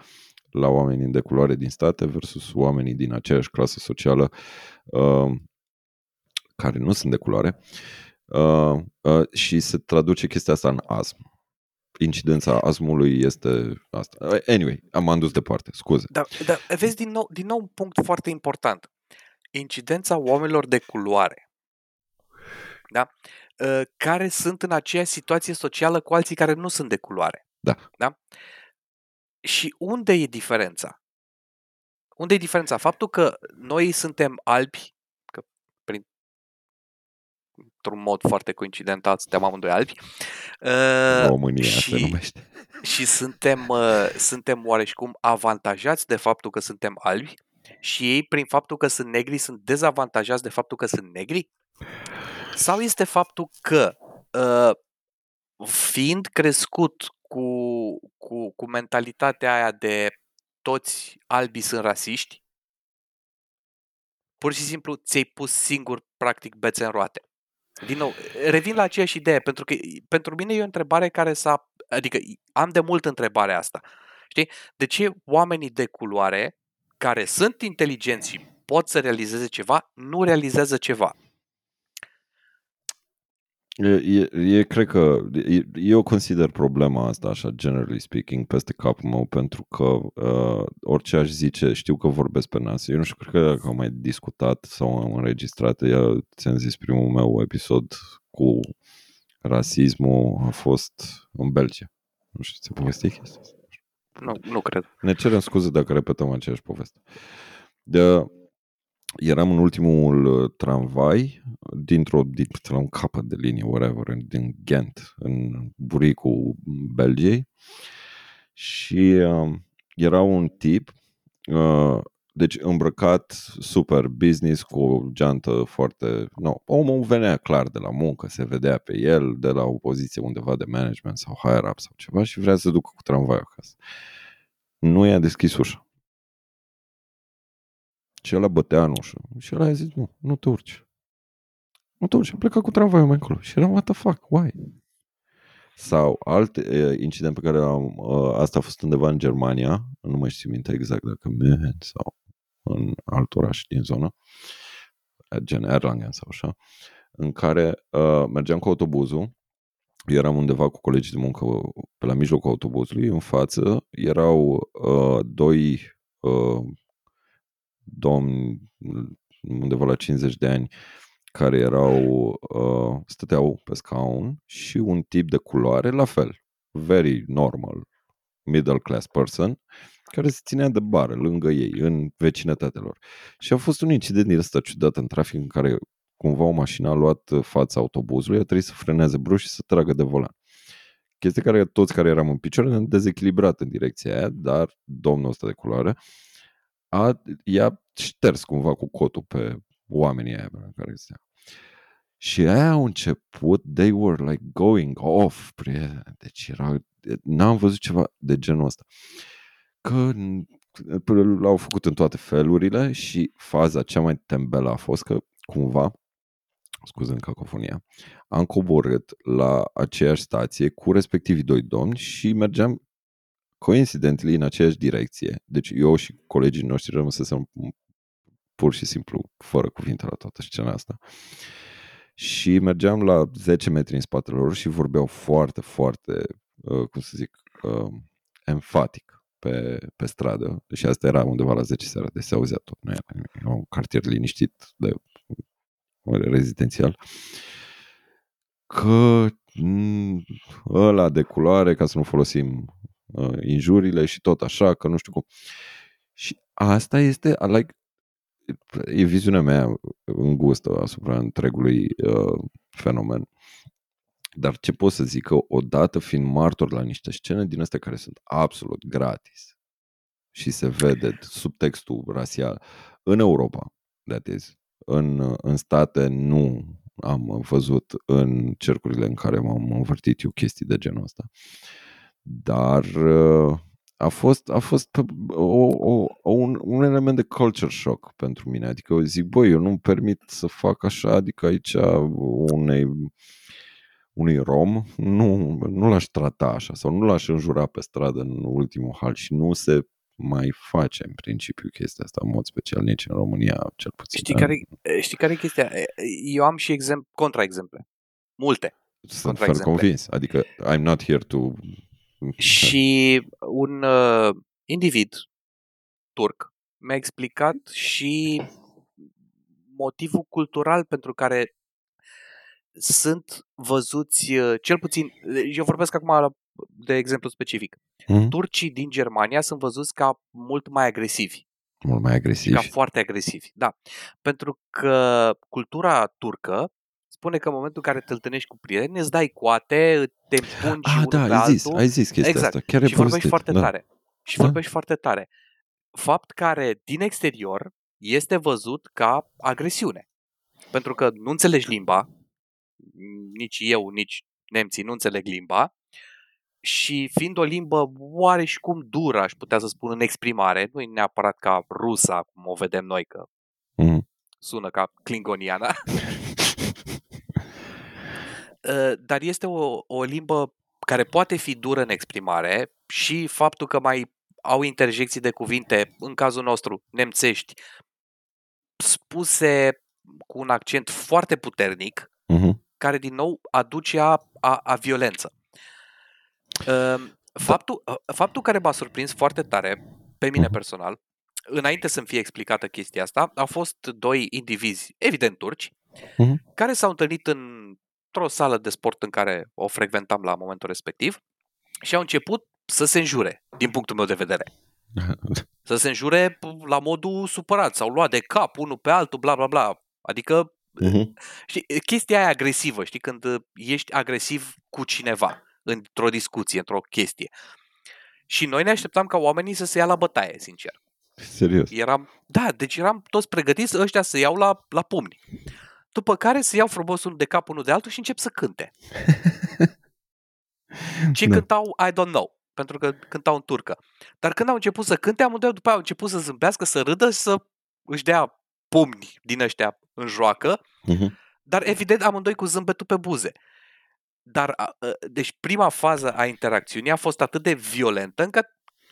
la oamenii de culoare din state versus oamenii din aceeași clasă socială uh, care nu sunt de culoare uh, uh, și se traduce chestia asta în asm. Incidența asmului este asta. Uh, Anyway, am am dus departe, scuze. Dar, dar vezi din nou, din nou un punct foarte important. Incidența oamenilor de culoare. Da? Uh, Care sunt în aceeași situație socială cu alții care nu sunt de culoare. Da. da? Și unde e diferența? Unde e diferența? Faptul că noi suntem albi, că prin, într-un mod foarte coincidental suntem amândoi albi, uh, România și- se numește. și suntem, uh, suntem oareșcum avantajați de faptul că suntem albi și ei, prin faptul că sunt negri, sunt dezavantajați de faptul că sunt negri? Sau este faptul că, uh, fiind crescut cu, cu, cu mentalitatea aia de toți albii sunt rasiști, pur și simplu ți-ai pus singur, practic, bețe în roate. Din nou, revin la aceeași idee, pentru că pentru mine e o întrebare care s-a... Adică am de mult întrebarea asta. Știi? De ce oamenii de culoare, care sunt inteligenți și pot să realizeze ceva, nu realizează ceva? E, e, e, cred că e, eu consider problema asta așa, generally speaking, peste capul meu, pentru că uh, orice aș zice, știu că vorbesc pe nas. Eu nu știu, cred că dacă am mai discutat sau am înregistrat, eu ți-am zis primul meu episod cu rasismul a fost în Belgia. Nu știu, ți-a povestit chestia asta? Nu, nu cred. Ne cerem scuze dacă repetăm aceeași poveste. De, eram în ultimul uh, tramvai dintr-o, din, la un capăt de linie, whatever, în- din Ghent, în buricul Belgiei și uh, era un tip uh, deci îmbrăcat super business cu o geantă foarte... No, omul venea clar de la muncă, se vedea pe el de la o poziție undeva de management sau higher up sau ceva și vrea să se ducă cu tramvaiul acasă. Nu i-a deschis ușa. Și ăla bătea în ușă. Și ăla a zis, nu, nu te urci. Nu te urci, a plecat cu tramvaiul mai încolo. Și eram, what the fuck, why? Sau alt uh, incident pe care am, uh, asta a fost undeva în Germania, nu mai știu minte exact dacă München sau în alt oraș din zonă, gen Erlangen sau așa, în care uh, mergeam cu autobuzul, eram undeva cu colegii de muncă pe la mijlocul autobuzului, în față erau uh, doi uh, domni undeva la 50 de ani care erau, uh, stăteau pe scaun și un tip de culoare la fel, very normal, middle class person, care se ținea de bară lângă ei, în vecinătatea lor. Și a fost un incident din ăsta ciudat în trafic în care cumva o mașină a luat fața autobuzului, a trebuit să freneze brusc și să tragă de volan. Chestia care toți care eram în picioare ne-am dezechilibrat în direcția aia, dar domnul ăsta de culoare a, i-a șters cumva cu cotul pe oamenii aia pe care stea. Și aia au început, they were like going off, prietene. Deci era n-am văzut ceva de genul ăsta. Că l-au făcut în toate felurile și faza cea mai tembelă a fost că cumva scuze în cacofonia, am coborât la aceeași stație cu respectivii doi domni și mergeam coincidentally în aceeași direcție. Deci eu și colegii noștri rămăsesem pur și simplu fără cuvinte la toată scena asta. Și mergeam la 10 metri în spatele lor și vorbeau foarte, foarte, uh, cum să zic, uh, enfatic pe, pe stradă. Și asta era undeva la 10 seara, deci se auzea tot. Nu era, era un cartier liniștit de rezidențial. Că mm, ăla de culoare, ca să nu folosim uh, injurile și tot așa, că nu știu cum. Și asta este, like, e viziunea mea îngustă asupra întregului uh, fenomen. Dar ce pot să zic? Că odată fiind martor la niște scene din astea care sunt absolut gratis și se vede subtextul rasial în Europa, that is, în, în state nu am văzut în cercurile în care m-am învârtit eu chestii de genul ăsta. Dar uh, a fost, a fost o, o, o, un, un element de culture shock pentru mine. Adică eu zic, băi, eu nu-mi permit să fac așa, adică aici unei, unui rom nu, nu l-aș trata așa sau nu l-aș înjura pe stradă în ultimul hal și nu se mai face în principiu chestia asta în mod special nici în România, cel puțin. Știi care, știi care e chestia? Eu am și exemplu, contraexemple. Multe. Sunt foarte convins. Adică I'm not here to... Și un uh, individ turc mi-a explicat și motivul cultural pentru care sunt văzuți, uh, cel puțin, eu vorbesc acum de exemplu specific. Mm-hmm. Turcii din Germania sunt văzuți ca mult mai agresivi. Mult mai agresivi. Ca foarte agresivi, da. Pentru că cultura turcă spune că în momentul în care te întâlnești cu prieteni, îți dai coate, te împungi ah, da, pe ai altul. zis, ai zis chestia exact. asta. Chiar și vorbești foarte da. tare. Și da? vorbești foarte tare. Fapt care, din exterior, este văzut ca agresiune. Pentru că nu înțelegi limba, nici eu, nici nemții nu înțeleg limba, și fiind o limbă oareșcum dură, aș putea să spun, în exprimare, nu e neapărat ca rusa, cum o vedem noi, că mm. sună ca klingoniana, ă, dar este o, o limbă care poate fi dură în exprimare și faptul că mai au interjecții de cuvinte, în cazul nostru, nemțești, spuse cu un accent foarte puternic, mm-hmm. care din nou aduce a, a, a violență. Ehm, faptul, da. faptul care m-a surprins foarte tare, pe mine mhm. personal, înainte să-mi fie explicată chestia asta, au fost doi indivizi, evident turci, uh-huh. care s-au întâlnit într-o sală de sport în care o frecventam la momentul respectiv și au început să se înjure, din punctul meu de vedere. Să se înjure la modul supărat, sau lua de cap unul pe altul, bla bla bla. Adică, uh-huh. știi, chestia aia agresivă, știi, când ești agresiv cu cineva într-o discuție, într-o chestie. Și noi ne așteptam ca oamenii să se ia la bătaie, sincer. Serios? Eram, da, deci eram toți pregătiți ăștia să iau la, la pumni. După care se iau frumos unul de cap unul de altul și încep să cânte. Ce da. cântau, I don't know, pentru că cântau în turcă. Dar când au început să cânte, amândoi după aia au început să zâmbească, să râdă și să își dea pumni din ăștia în joacă, uh-huh. dar evident amândoi cu zâmbetul pe buze. Dar, deci prima fază a interacțiunii a fost atât de violentă încât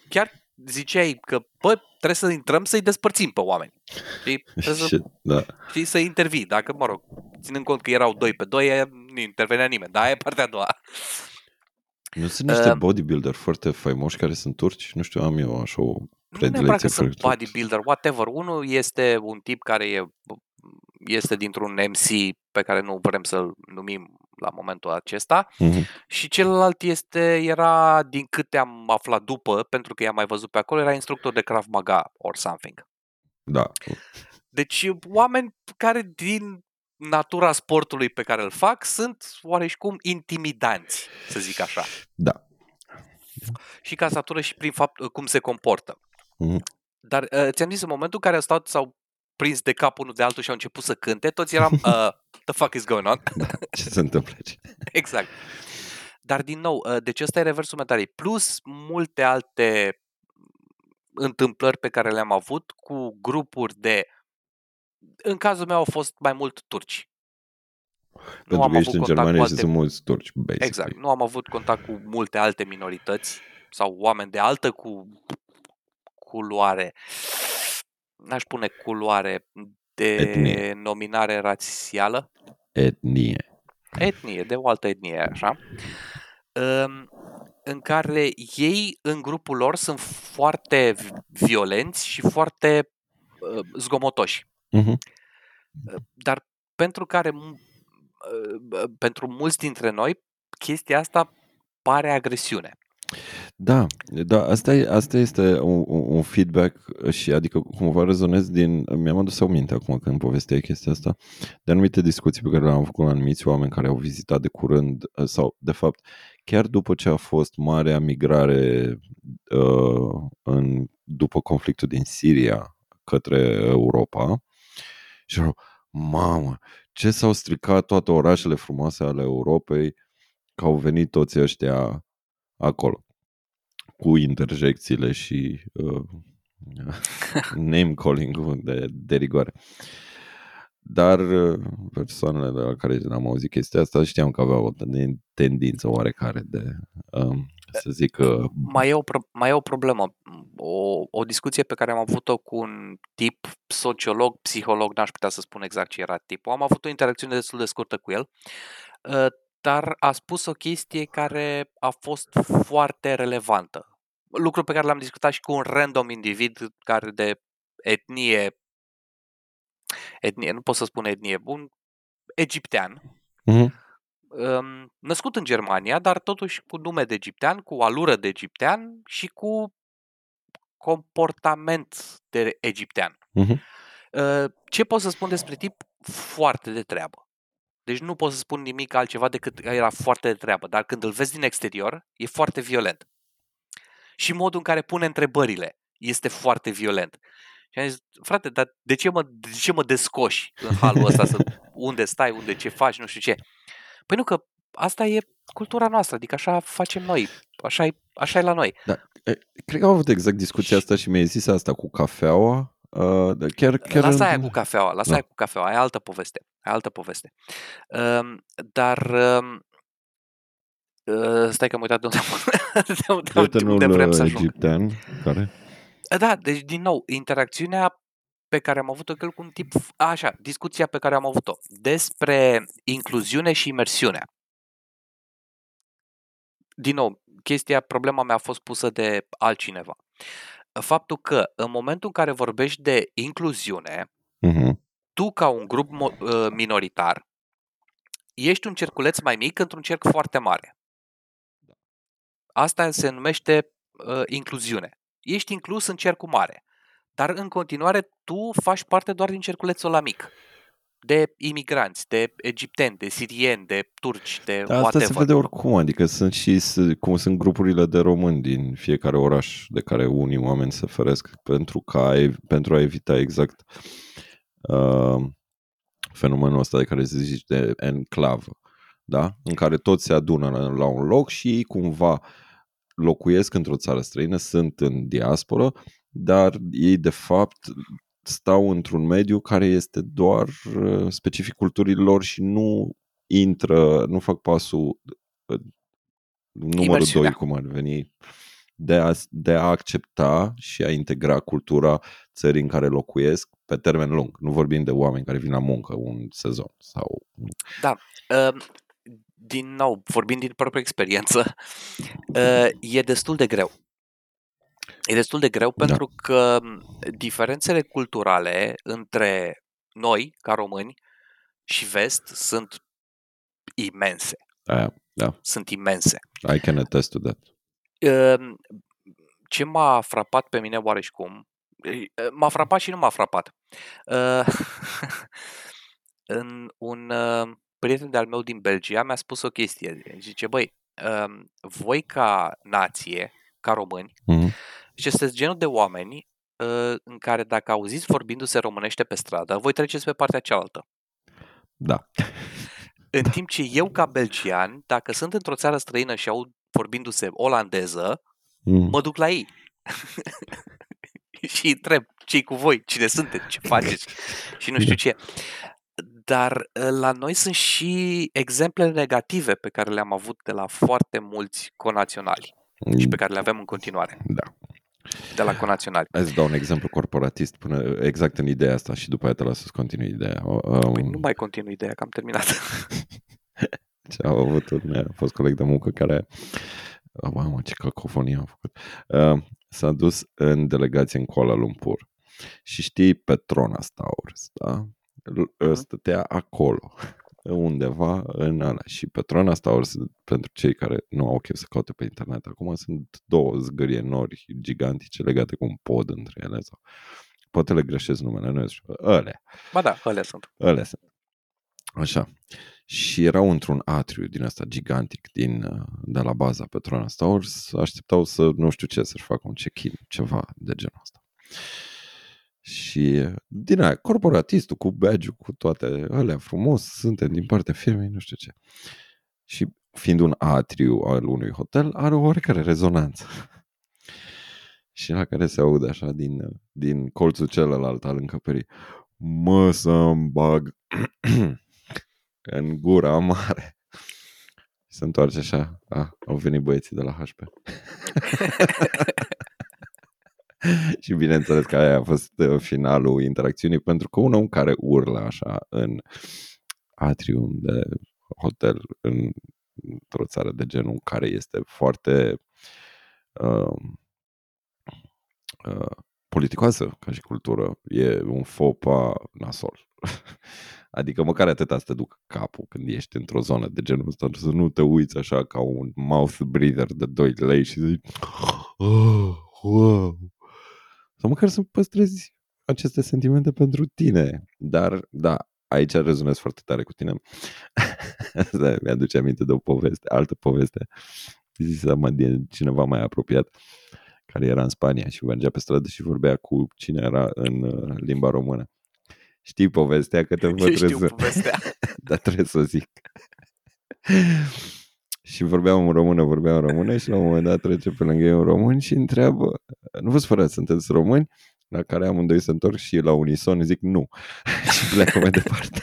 chiar ziceai că, bă, trebuie să intrăm să-i despărțim pe oameni. Știi? să, da. știi, să intervii. Dacă, mă rog, ținând cont că erau doi pe doi, nu intervenea nimeni. Dar aia e partea a doua. Nu sunt niște uh, bodybuilder foarte faimoși care sunt turci? Nu știu, am eu așa o predilecție. Nu că sunt bodybuilder, whatever. Unul este un tip care e, este dintr-un MC pe care nu vrem să-l numim la momentul acesta mm-hmm. și celălalt este, era, din câte am aflat după, pentru că i-am mai văzut pe acolo, era instructor de Krav Maga or something. Da. Deci oameni care din natura sportului pe care îl fac sunt oareșcum intimidanți, să zic așa. Da. Și ca satură și prin fapt cum se comportă. Mm-hmm. Dar uh, ți-am zis, în momentul în care au stat, s-au prins de cap unul de altul și au început să cânte, toți eram, uh, the fuck is going on? Da, ce se întâmplă aici? exact. dar din nou, uh, deci ăsta e reversul medaliei. Plus multe alte întâmplări pe care le-am avut cu grupuri de... În cazul meu au fost mai mult turci. Pentru că ești în Germania și sunt mulți turci, basically. Exact. Nu am avut contact cu multe alte minorități sau oameni de altă cu culoare. N-aș pune culoare de etnie. nominare rațială. Etnie. Etnie, de o altă etnie, așa. În care ei, în grupul lor, sunt foarte violenți și foarte uh, zgomotoși. Uh-huh. Dar pentru care pentru mulți dintre noi, chestia asta pare agresiune. Da, da, asta, e, asta este un, un feedback și adică cumva rezonez din, mi-am adus o minte acum când povesteai chestia asta, de anumite discuții pe care le-am făcut cu anumiți oameni care au vizitat de curând sau de fapt chiar după ce a fost marea migrare uh, în, după conflictul din Siria către Europa și au mamă, ce s-au stricat toate orașele frumoase ale Europei că au venit toți ăștia acolo cu interjecțiile și uh, name calling de, de rigoare. Dar uh, persoanele de la care am auzit chestia asta știam că aveau o tendință oarecare de um, să zic că... Mai e o, pro- mai e o problemă. O, o discuție pe care am avut-o cu un tip sociolog, psiholog, n-aș putea să spun exact ce era tipul. Am avut o interacțiune destul de scurtă cu el, uh, dar a spus o chestie care a fost foarte relevantă. Lucru pe care l-am discutat și cu un random individ care de etnie, etnie, nu pot să spun etnie, un egiptean, mm-hmm născut în Germania, dar totuși cu nume de egiptean, cu alură de egiptean și cu comportament de egiptean. Uh-huh. Ce pot să spun despre tip? Foarte de treabă. Deci nu pot să spun nimic altceva decât că era foarte de treabă, dar când îl vezi din exterior, e foarte violent. Și modul în care pune întrebările este foarte violent. Și am zis, frate, dar de ce mă, de ce mă descoși în halul ăsta? Să, unde stai, unde ce faci, nu știu ce. Păi nu, că asta e cultura noastră, adică așa facem noi, așa e, așa e la noi. Da. Cred că am avut exact discuția asta și mi-ai zis asta cu cafeaua. Uh, chiar, chiar lasă aia cu cafeaua, lasă da. aia cu cafeaua, e altă poveste, e altă poveste. Uh, dar uh, uh, stai că am uitat de unde, de, de, de unde vrem să ajung. egiptean, care? Da, deci din nou, interacțiunea pe care am avut-o cu un tip, așa, discuția pe care am avut-o despre incluziune și imersiune. Din nou, chestia, problema mea a fost pusă de altcineva. Faptul că în momentul în care vorbești de incluziune, uh-huh. Tu ca un grup ă, minoritar, ești un cerculeț mai mic într-un cerc foarte mare. Asta se numește uh, incluziune. Ești inclus în cercul mare. Dar în continuare tu faci parte doar din cerculețul la mic. De imigranți, de egipteni, de sirieni, de turci, de da, Asta se vede oricum, adică sunt și cum sunt grupurile de români din fiecare oraș de care unii oameni se feresc pentru, ca, pentru a evita exact uh, fenomenul ăsta de care se zice de enclavă, da? în care toți se adună la un loc și ei cumva locuiesc într-o țară străină, sunt în diasporă dar ei de fapt stau într-un mediu care este doar uh, specific culturii lor și nu intră, nu fac pasul uh, numărul 2, cum ar veni, de a, de a accepta și a integra cultura țării în care locuiesc pe termen lung. Nu vorbim de oameni care vin la muncă un sezon. sau. Da. Uh, din nou, vorbind din propria experiență, uh, e destul de greu. E destul de greu da. pentru că diferențele culturale între noi, ca români, și vest sunt imense. Aia, da. Sunt imense. I can attest to that. Ce m-a frapat pe mine oareșcum, m-a frapat și nu m-a frapat. În un prieten de-al meu din Belgia mi-a spus o chestie. Zice, băi, voi ca nație, ca români, mm-hmm deci este genul de oameni uh, în care dacă auziți vorbindu-se românește pe stradă, voi treceți pe partea cealaltă. Da. În timp ce eu, ca belgian, dacă sunt într-o țară străină și aud vorbindu-se olandeză, Mm. mă duc la ei. și îi întreb ce cu voi, cine sunteți, ce faceți și nu știu ce. Dar uh, la noi sunt și exemple negative pe care le-am avut de la foarte mulți conaționali și pe care le avem în continuare Da. de la conaționali. Hai să dau un exemplu corporatist până exact în ideea asta și după aia te las să-ți continui ideea. Um, Păi nu mai continui ideea, că am terminat. ce au avut un a fost coleg de muncă care oh, mamă, ce cacofonie am făcut. Uh, s-a dus în delegație în Kuala Lumpur și știi Petronas Towers, da? L- Mhm. Stătea acolo undeva în ala și Petronas Towers pentru cei care nu au chef să caute pe internet acum sunt două zgârie nori gigantice legate cu un pod între ele sau poate le greșesc numele, nu știu, ălea Ba da, alea sunt. Ălea sunt. Așa. Și erau într-un atriu din ăsta gigantic din, uh, de la baza Petronas Towers, așteptau să, nu știu ce, să-și facă un check-in, ceva de genul ăsta. Și uh, din aia, corporatistul cu badge cu toate alea frumos, suntem din partea firmei, nu știu ce. Și fiind un atriu al unui hotel, are o oarecare rezonanță. Și la care se aude așa din, uh, din colțul celălalt al încăperii mă să-mi bag în gura mare. Se întoarce așa. A, au venit băieții de la HP. și bineînțeles că aia a fost uh, finalul interacțiunii, pentru că un om care urlă așa în atrium de hotel în, într-o țară de genul care este foarte uh, uh, politicoasă ca și cultură, e un fopa nasol. Adică măcar atâta să te duc capul când ești într-o zonă de genul ăsta, să nu te uiți așa ca un mouth breather de 2 lei și zici oh, wow. Sau măcar să păstrezi aceste sentimente pentru tine. Dar, da, aici rezonez foarte tare cu tine. Asta mi-aduce aminte de o poveste, altă poveste zisă mă, de cineva mai apropiat care era în Spania și mergea pe stradă și vorbea cu cine era în uh, limba română. Știi povestea că te văd Știu trebuie să... povestea. Dar trebuie să o zic. și vorbeam în română, vorbeam în română și la un moment dat trece pe lângă ei un român și întreabă, nu vă spărați, sunteți români? La care amândoi se întorc și la unison zic nu. și pleacă mai departe.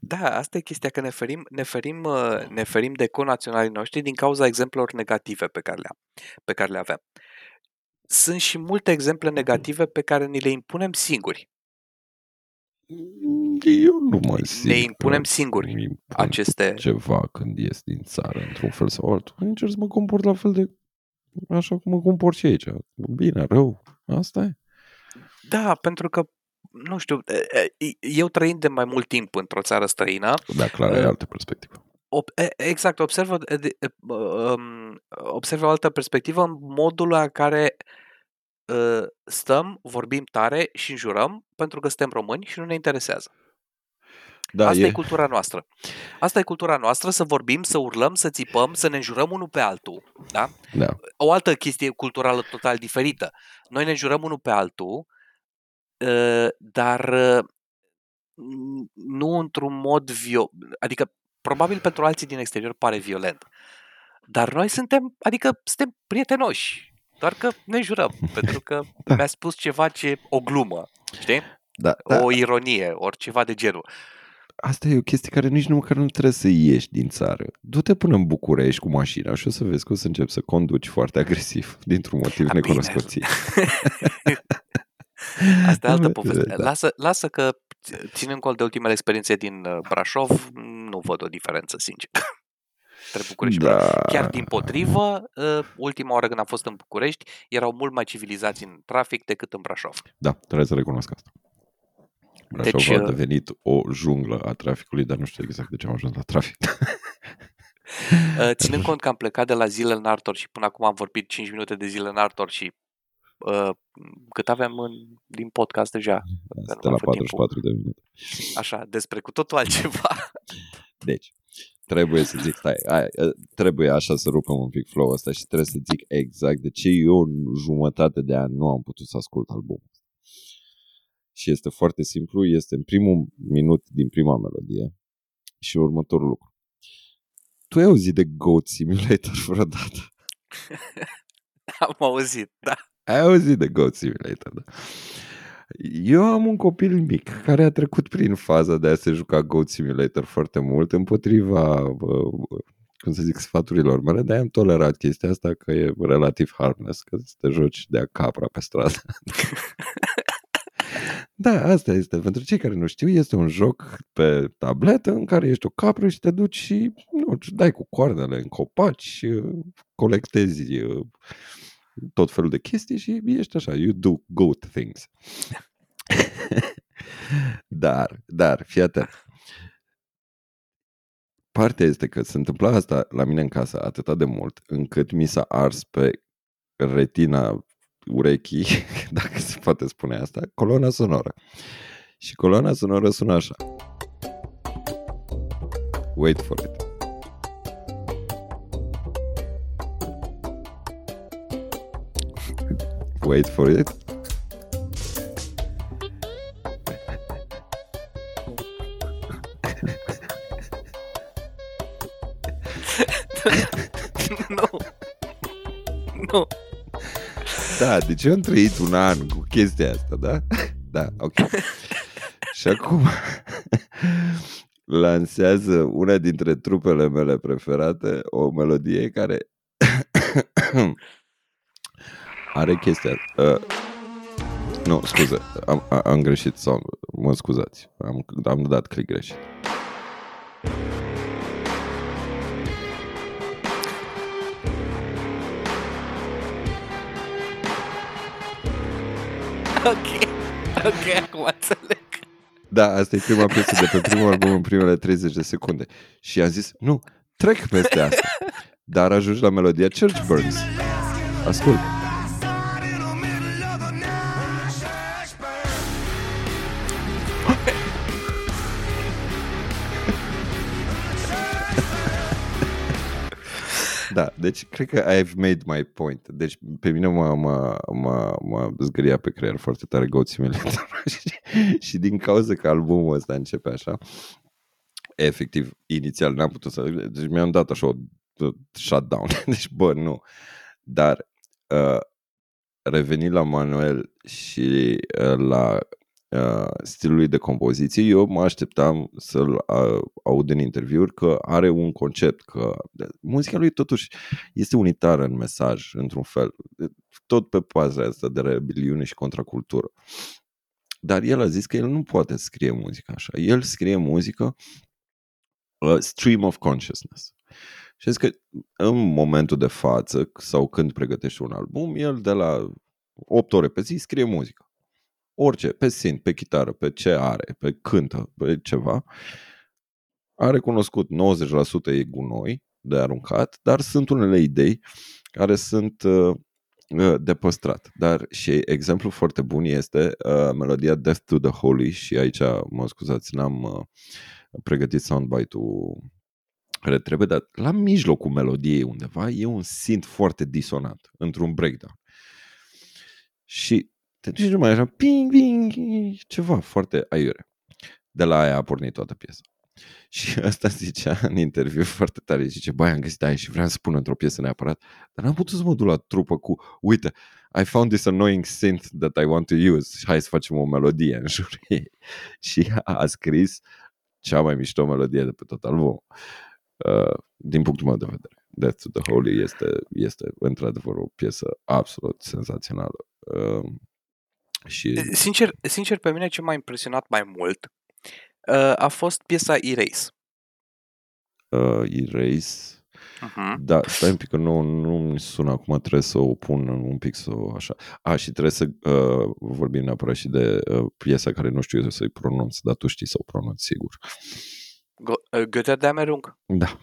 Da, asta e chestia, că ne ferim, ne ferim, uh, ne ferim de conaționalii noștri din cauza exemplelor negative pe care le, am, pe care le avem. Sunt și multe exemple negative pe care ni le impunem singuri. Eu nu mă simt Ne impunem că singuri îmi impun Aceste... ceva când ies din țară, într-un fel sau altul. Încerc să mă comport la fel de așa cum mă comport și aici. Bine, rău. Asta e. Da, pentru că, nu știu, e- e- eu trăind de mai mult timp într-o țară străină, Da, clar, e Uh, altă perspectivă. Ob- e- exact, observă, e, de- e, um, observă o altă perspectivă în modul în care uh, stăm, vorbim tare și înjurăm pentru că suntem români și nu ne interesează. Da, Asta e... e, cultura noastră. Asta e cultura noastră, să vorbim, să urlăm, să țipăm, să ne înjurăm unul pe altul. Da? da. O altă chestie culturală total diferită. Noi ne înjurăm unul pe altul, uh, dar uh, nu într-un mod violent. Adică, probabil pentru alții din exterior pare violent. Dar noi suntem, adică suntem prietenoși. Doar că ne jurăm, pentru că Da. mi-a spus ceva ce o glumă, știi? Da, da, O ironie, ori ceva de genul. asta e o chestie care nici nu măcar nu trebuie să ieși din țară. Du-te până în București cu mașina și o să vezi că o să începi să conduci foarte agresiv, dintr-un motiv A, bine. necunoscut ție. Asta e altă Da, poveste. da. Lasă, lasă că, ținând cont de ultimele experiențe din uh, Brașov, nu văd o diferență, sincer. Între București și Brașov. Da. Chiar din potrivă, uh, ultima oară când am fost în București, erau mult mai civilizați în trafic decât în Brașov. Da, trebuie să recunosc asta. Brașov Deci, a uh, devenit o junglă a traficului, dar nu știu exact de ce am ajuns la trafic. Uh, Ținând cont că am plecat de la zile în Artor și până acum am vorbit 5 minute de zile în Artor și uh, cât avem în, din podcast deja, Asta la mai văd timpul. 44 de minute. așa, despre cu totul altceva. Deci, trebuie să zic, stai, ai, ă, trebuie așa să rupem un pic flow ăsta și trebuie să zic exact de ce eu în jumătate de an nu am putut să ascult albumul. Și este foarte simplu, este în primul minut din prima melodie și următorul lucru. Tu ai auzit de Goat Simulator vreodată? Am auzit, da. Ai auzit de Goat Simulator, da? Eu am un copil mic care a trecut prin faza de a se juca Goat Simulator foarte mult împotriva, cum să zic, sfaturilor mele, dar am tolerat chestia asta că e relativ harmless, că te joci de a capra pe stradă. Da, asta este. Pentru cei care nu știu, este un joc pe tabletă în care ești o capră și te duci și nu, dai cu coarnele în copaci, colectezi tot felul de chestii și ești așa, you do good things. dar, dar, fii atent. Partea este că se întâmpla asta la mine în casă atât de mult, încât mi s-a ars pe retina urechii, dacă se poate spune asta, coloana sonoră. Și coloana sonoră sună așa. Wait for it. Wait for it. nu. Nu. Da, deci eu am trăit un an cu chestia asta, da? Da, ok. Și acum lansează una dintre trupele mele preferate o melodie care are chestia uh, nu, scuze, am, am greșit sau mă scuzați, am, am dat click greșit. Ok, ok, acum înțeleg. Da, asta e prima piesă de pe primul album în primele 30 de secunde. Și am zis, nu, trec peste asta. Dar ajungi la melodia Church Burns. Ascult. Da, deci cred că I've made my point. Deci pe mine m-a, m-a, m-a, m-a zgâria pe creier foarte tare Goat Simulator și, și din cauza că albumul ăsta începe așa, efectiv, inițial n-am putut să... Deci mi-am dat așa o shutdown. Deci, bă, nu. Dar uh, revenind la Manuel și uh, la uh, stilului de compoziție, eu mă așteptam să-l uh, aud în interviuri că are un concept, că muzica lui totuși este unitară în mesaj, într-un fel, tot pe paza asta de rebeliune și contracultură. Dar el a zis că el nu poate scrie muzică așa. El scrie muzică uh, stream of consciousness. Și că în momentul de față, sau când pregătește un album, el de la 8 ore pe zi scrie muzică orice, pe synth, pe chitară, pe ce are, pe cântă, pe ceva, a recunoscut 90% e gunoi de aruncat, dar sunt unele idei care sunt uh, uh, de păstrat. Dar și exemplu foarte bun este uh, melodia Death to the Holy și aici, mă scuzați, n-am uh, pregătit soundbite-ul care trebuie, dar la mijlocul melodiei undeva e un synth foarte disonant, într-un breakdown. Și te duci numai așa, ping, ping, ceva foarte aiure. De la aia a pornit toată piesa. Și ăsta zicea în interviu foarte tare, zice, băi, am găsit aia și vreau să spun într-o piesă neapărat, dar n-am putut să mă duc la trupă cu, uite, I found this annoying synth that I want to use, hai să facem o melodie în jur Și a scris cea mai mișto melodie de pe tot albumul. Uh, din punctul meu de vedere. Death to the Holy este, este într-adevăr o piesă absolut senzațională. Uh, și... Sincer, sincer, pe mine ce m-a impresionat mai mult uh, a fost piesa Erase. Uh, Erase? Uh-huh. Da, stai un pic că nu, nu mi sună acum, trebuie să o pun un pic să o așa. A, și trebuie să uh, vorbim neapărat și de uh, piesa care nu știu să-i pronunț, dar tu știi să o pronunți, sigur. Go- uh, Götterdämmerung? Da.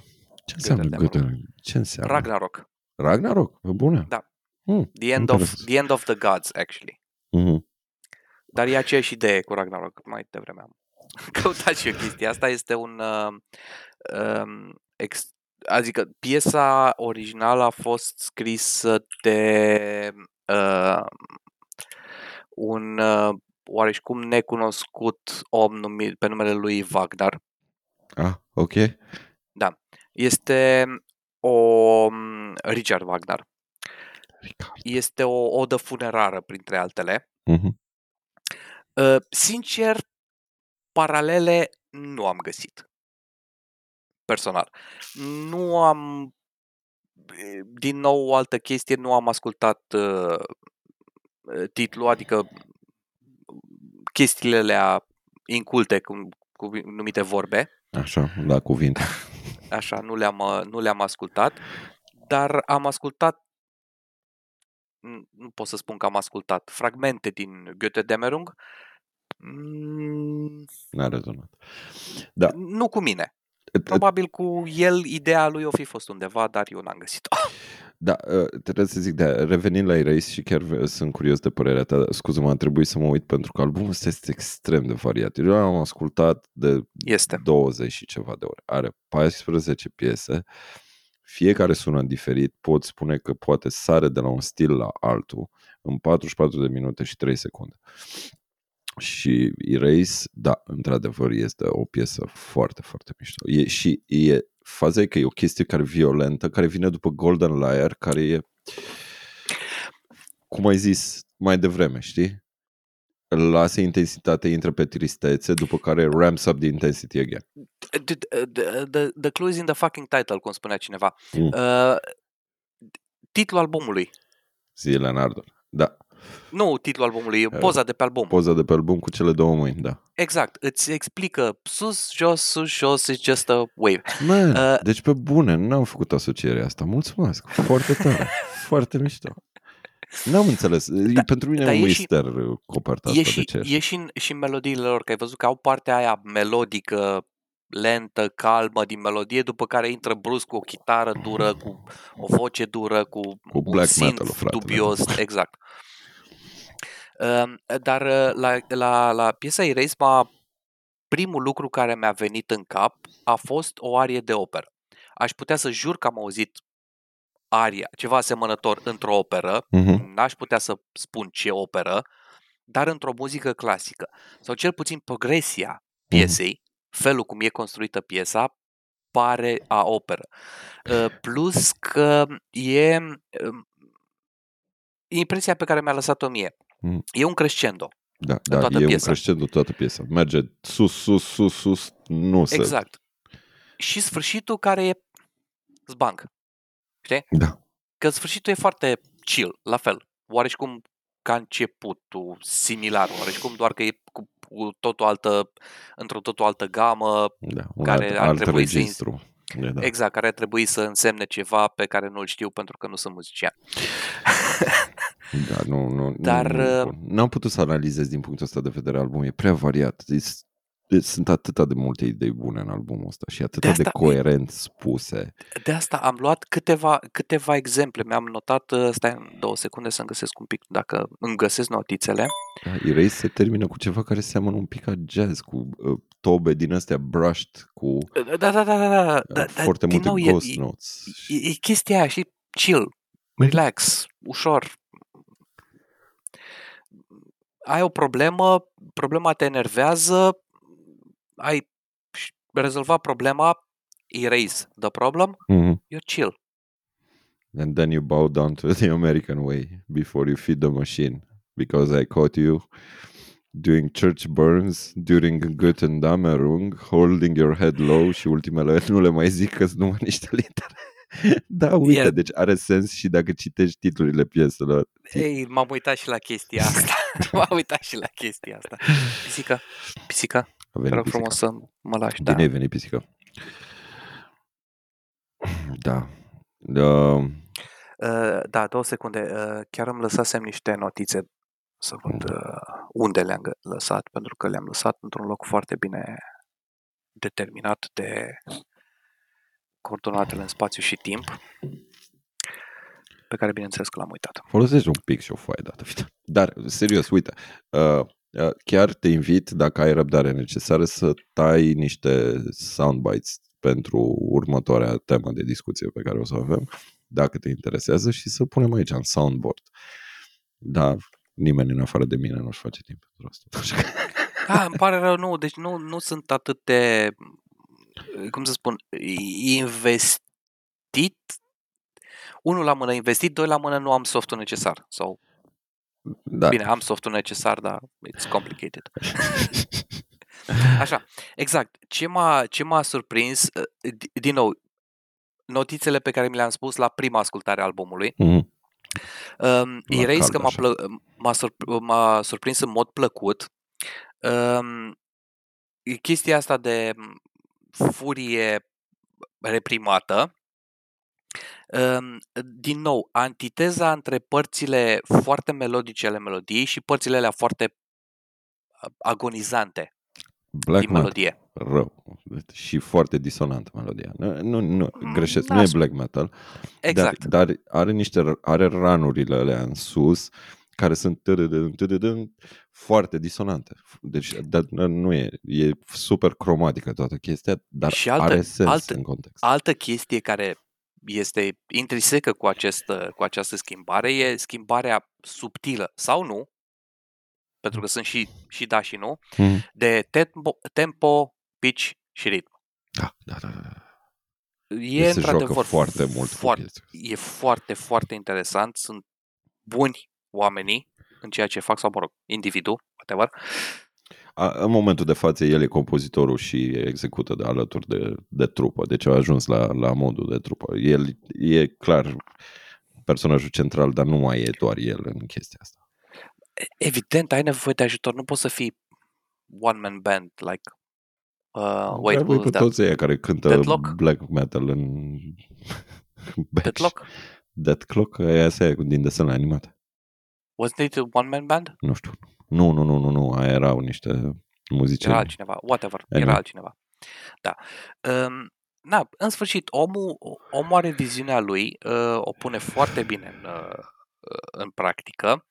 Ce înseamnă Götterdämmerung? Ce înseamnă? Ragnarok. Ragnarok? Bună. Da. Hmm, the, end of, the end of the gods, actually. Mm-hmm. Dar e aceeași idee cu Ragnarok, mai devreme am căutat și eu chestia asta. Este un... Uh, um, ex, adică piesa originală a fost scrisă de uh, un uh, oareșcum necunoscut om numit pe numele lui Wagner. Ah, ok. Este o Richard Wagner. Ricard. Este o odă funerară, printre altele. Mhm. Uh, Sincer, paralele nu am găsit. Personal. Nu am din nou o altă chestie, nu am ascultat uh, titlul, adică chestiile alea inculte, cum, cu numite vorbe, Așa, la cuvinte. așa, nu le-am, uh, nu le-am ascultat, dar am ascultat, n- nu pot să spun că am ascultat, fragmente din Goethe-Demerung, Mm, N-a rezonat. Da. nu cu mine. Probabil cu el, ideea lui o fi fost undeva, dar eu n-am găsit-o. Da, uh, trebuie să zic, de revenind la Erase și chiar v- sunt curios de părerea ta, dar scuze-mă, am trebuit să mă uit pentru că albumul ăsta este extrem de variat. Eu l-am ascultat de Este. 20 și ceva de ore. Are 14 piese, fiecare sună diferit, pot spune că poate sare de la un stil la altul în 44 de minute și 3 secunde. Și Erase, da, într-adevăr, este o piesă foarte, foarte mișto. E, și e, faza e că e o chestie care e violentă, care vine după Golden Liar, care e, cum ai zis mai devreme, știi? Lasă intensitate, intră pe tristețe, după care ramps up the intensity again. The, the, the, the clue is in the fucking title, cum spunea cineva. Mm. Uh, titlul albumului. Zi, Leonardo. Da, Nu titlul albumului, poza de pe album. poza de pe album cu cele două mâini, da. Exact, îți explică sus, jos, sus, jos, it's just a wave. Man, Uh, deci pe bune, n-am făcut asocierea asta. Mulțumesc, foarte tare, foarte mișto. N-am înțeles. Da, Pentru mine dar e un e și- mister uh, coperta E asta de și, cer. e și, în, și în melodiile lor, că ai văzut că au partea aia melodică, lentă, calmă din melodie, după care intră brusc cu o chitară dură, cu o voce dură, cu, Cu un black synth metal-ul, frate, dubios, exact. Um, Dar uh, la, la, la piesa Erase, m-a, primul lucru care mi-a venit în cap a fost o arie de operă. Aș putea să jur că am auzit aria, ceva asemănător într-o operă, Mhm. n-aș putea să spun ce operă, dar într-o muzică clasică. Sau cel puțin progresia piesei, felul cum e construită piesa, pare a operă. Uh, Plus că e um, impresia pe care mi-a lăsat-o mie. Mhm. E un crescendo. Da, da toată e un piesa. crescendo toată piesa. Merge sus, sus, sus, sus, nu se... Exact. Și sfârșitul care e zbang. Da. Că sfârșitul e foarte chill, la fel. Oareșcum ca începutul, similar, oareșcum doar că e cu, cu tot o altă, într-o tot o altă gamă, Da, un Care alt, ar alt trebui să registru. E, da. exact, care ar trebui să însemne ceva pe care nu-l știu pentru că nu sunt muzician. Da, nu, nu, Dar, nu, uh, nu, n-am putut să analizez din punctul ăsta de vedere albumul. E prea variat. Deci, deci sunt atâta de multe idei bune în albumul ăsta și atât de, asta de e- coerent spuse. De asta am luat câteva, câteva exemple. Mi-am notat, uh, stai în două secunde să-mi găsesc un pic, dacă îmi găsesc notițele. Da, Erase se termină cu ceva care seamănă un pic ca jazz, cu uh, tobe din astea brushed, cu Da, da, da, da, da, da, uh, da foarte din multe nou, ghost e, e, notes. e, e chestia aia, și chill, relax, ușor. Ai o problemă, problema te enervează, ai rezolvat problema, erase the problem, Mhm. you're chill. And then you bow down to the American way before you feed the machine. Because I caught you doing church burns during Göttendammerung, holding your head low și ultimele nu le mai zic că sunt numai niște litere. da, uite, Yeah. deci are sens și dacă citești titlurile pieselor. Ei, m-am uitat și la chestia asta. m-am uitat și la chestia asta. Pisica, pisica, A te venit rog pisica. frumos să mă lași. Bine Da. ai venit, pisică. Da. Uh, Uh, da, două secunde. Uh, chiar îmi lăsasem niște notițe să văd uh, unde le-am gă- lăsat, pentru că le-am lăsat într-un loc foarte bine determinat de coordonatele în spațiu și timp, pe care bineînțeles că l-am uitat. folosești un pic și o foaie dată viitoare. Dar, serios, uite, uh, uh, chiar te invit, dacă ai răbdare necesară, să tai niște soundbites pentru următoarea temă de discuție pe care o să o avem, dacă te interesează, și să punem aici în soundboard. Da, nimeni în afară de mine nu-și face timp pentru asta. Ah, îmi pare rău, nu, deci nu, nu sunt atât de, cum să spun, investit, unul la mână investit, doi la mână nu am softul necesar. Sau, da. bine, am softul necesar, dar it's complicated. Așa, exact. Ce m-a, ce m-a surprins, uh, din nou, notițele pe care mi le-am spus la prima ascultare a albumului, Mhm. Um, La e reis cald, că m-a, așa. plă, m-a, surp- m-a surprins în mod plăcut. Um, e chestia asta de m, furie reprimată. Um, din nou, antiteza între părțile foarte melodice ale melodiei și părțile alea foarte uh, agonizante Black din metal, melodie. rău. Și foarte disonantă melodia. Nu, nu, nu Mm, greșesc, n-aș- nu e black metal, Exact. dar, dar are niște, are ranurile alea în sus care sunt târâdân, târâdân, foarte disonante. Deci dar nu e, e super cromatică toată chestia, dar Și altă- are sens altă- în context. Altă chestie care este intrinsecă cu, acest, cu această schimbare e schimbarea subtilă sau nu, pentru că sunt și, și da și nu, Mhm. de tempo, tempo pitch și ritm. Da, da, da. da. E Deci se într-adevăr joacă foarte mult cu foarte, chestia asta. e foarte, foarte interesant. Sunt buni oamenii în ceea ce fac, sau mă rog, individul, whatever. A, în momentul de față, el e compozitorul și execută de alături de, de trupă. Deci a ajuns la, la modul de trupă. El e clar personajul central, dar nu mai e doar el în chestia asta. Evident, ai nevoie de ajutor. Nu poți să fii one-man band, like... Uh, wait, Întreabă-i who pe was that? toți ăia care cântă Deadlock? black metal în back. Deadlock? Dead Clock, aia asta e din desenele animate. Wasn't it a one-man band? Nu știu. Nu, nu, nu, nu, nu. Aia erau niște muzicieni. Era altcineva, whatever, Anyway. era altcineva. Da. Um, na, în sfârșit, omul, omul are viziunea lui, uh, o pune foarte bine în, uh, în practică.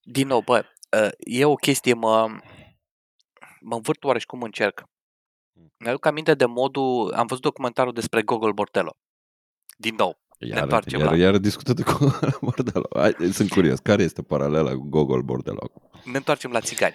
Din nou, bă, uh, e o chestie, mă, mă învârt oareși cum încerc. Mi-aduc aminte de modul, am văzut documentarul despre Gogol Bordello. Din nou, Iar, întoarcem iar, la- iar discută de Gogol Bordello. Hai, sunt curios. Care este paralela cu Gogol Bordello? ne întoarcem la țigani.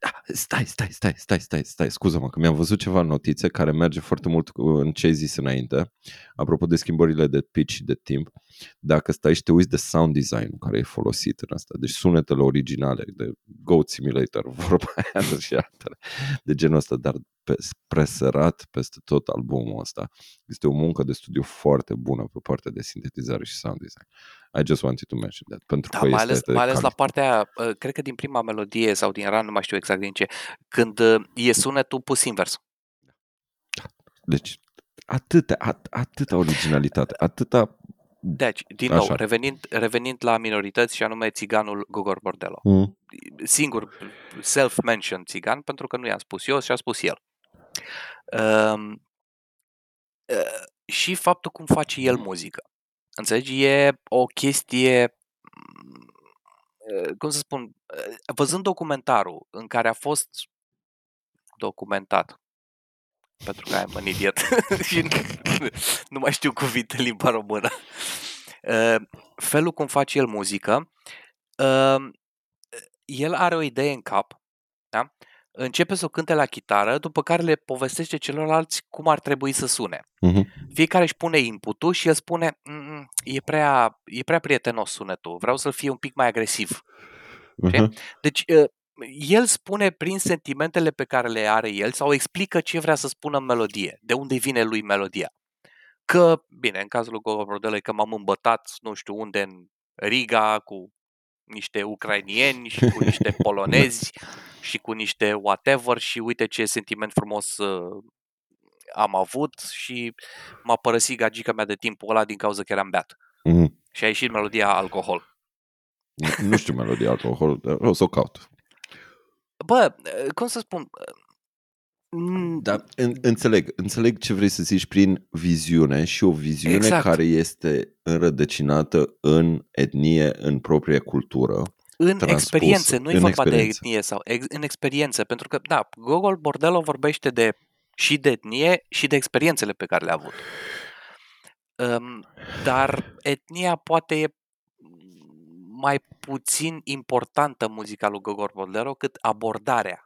Ah, Stai, stai, stai, stai, stai, stai, scuză-mă că mi-am văzut ceva notițe care merge foarte mult cu în ce ai zis înainte, apropo de schimbările de pitch și de timp. Dacă stai și te uiți de sound design care e folosit în asta, deci sunetele originale de Goat Simulator, vorba aia și altele, de genul ăsta, dar pe, presărat peste tot albumul ăsta. Este o muncă de studiu foarte bună pe partea de sintetizare și sound design. I just wanted to mention that, pentru Da, că mai este ales, de mai ales la calitate. partea aia, uh, cred că din prima melodie sau din ran, nu mai știu exact din ce, când uh, e sunetul pus invers. Deci, atâta, at, atâta originalitate, atâta... Deci, din Așa. nou, revenind, revenind la minorități și anume țiganul Gogor Bordello. Mm. Singur self-mentioned țigan, pentru că nu i-am spus eu și a spus el. Um, uh, și faptul cum face el muzică. Înțelegi? E o chestie mm, uh, cum să spun, uh, văzând documentarul în care a fost documentat, pentru că am un idiot și nu, nu mai știu cuvinte în limba română, uh, felul cum face el muzică, uh, el are o idee în cap, da? Începe să o cânte la chitară, după care le povestește celorlalți cum ar trebui să sune. Mhm. Fiecare își pune inputul și el spune "Mm, e prea, e prea prietenos sunetul, vreau să-l fie un pic mai agresiv. Mhm. Deci uh, el spune prin sentimentele pe care le are el sau explică ce vrea să spună în melodie, de unde vine lui melodia. Că, bine, în cazul lui Gogo Brodele, că m-am îmbătat, nu știu unde, în Riga, cu niște ucrainieni și cu niște polonezi și cu niște whatever și uite ce sentiment frumos uh, am avut și m-a părăsit gagica mea de timpul ăla din cauza că eram beat. Mhm. Și a ieșit melodia alcohol. Nu știu melodia alcohol, dar o să o caut. Bă, uh, cum să spun, mm, Da, în, înțeleg, înțeleg ce vrei să zici prin viziune și o viziune Exact. care este înrădăcinată în etnie, în propria cultură. în transpus experiențe, nu e în vorba experiență. de etnie sau ex, în experiențe, pentru că, da, Gogol Bordello vorbește de și de etnie și de experiențele pe care le-a avut. Um, dar etnia poate e mai puțin importantă muzica lui Gogor Boldero cât abordarea.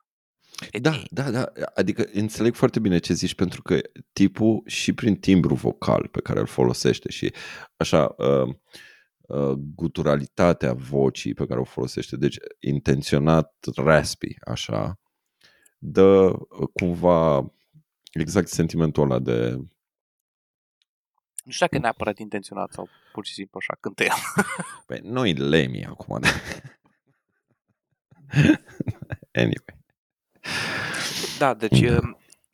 Da, etniei. da, da. Adică înțeleg foarte bine ce zici, pentru că tipul și prin timbru vocal pe care îl folosește și așa uh, uh, guturalitatea vocii pe care o folosește, deci intenționat raspy, așa, dă uh, cumva exact sentimentul ăla de Nu știu dacă e neapărat intenționat sau pur și simplu așa cântă el. Păi, noi lemii acum. anyway. Da, deci Da. da.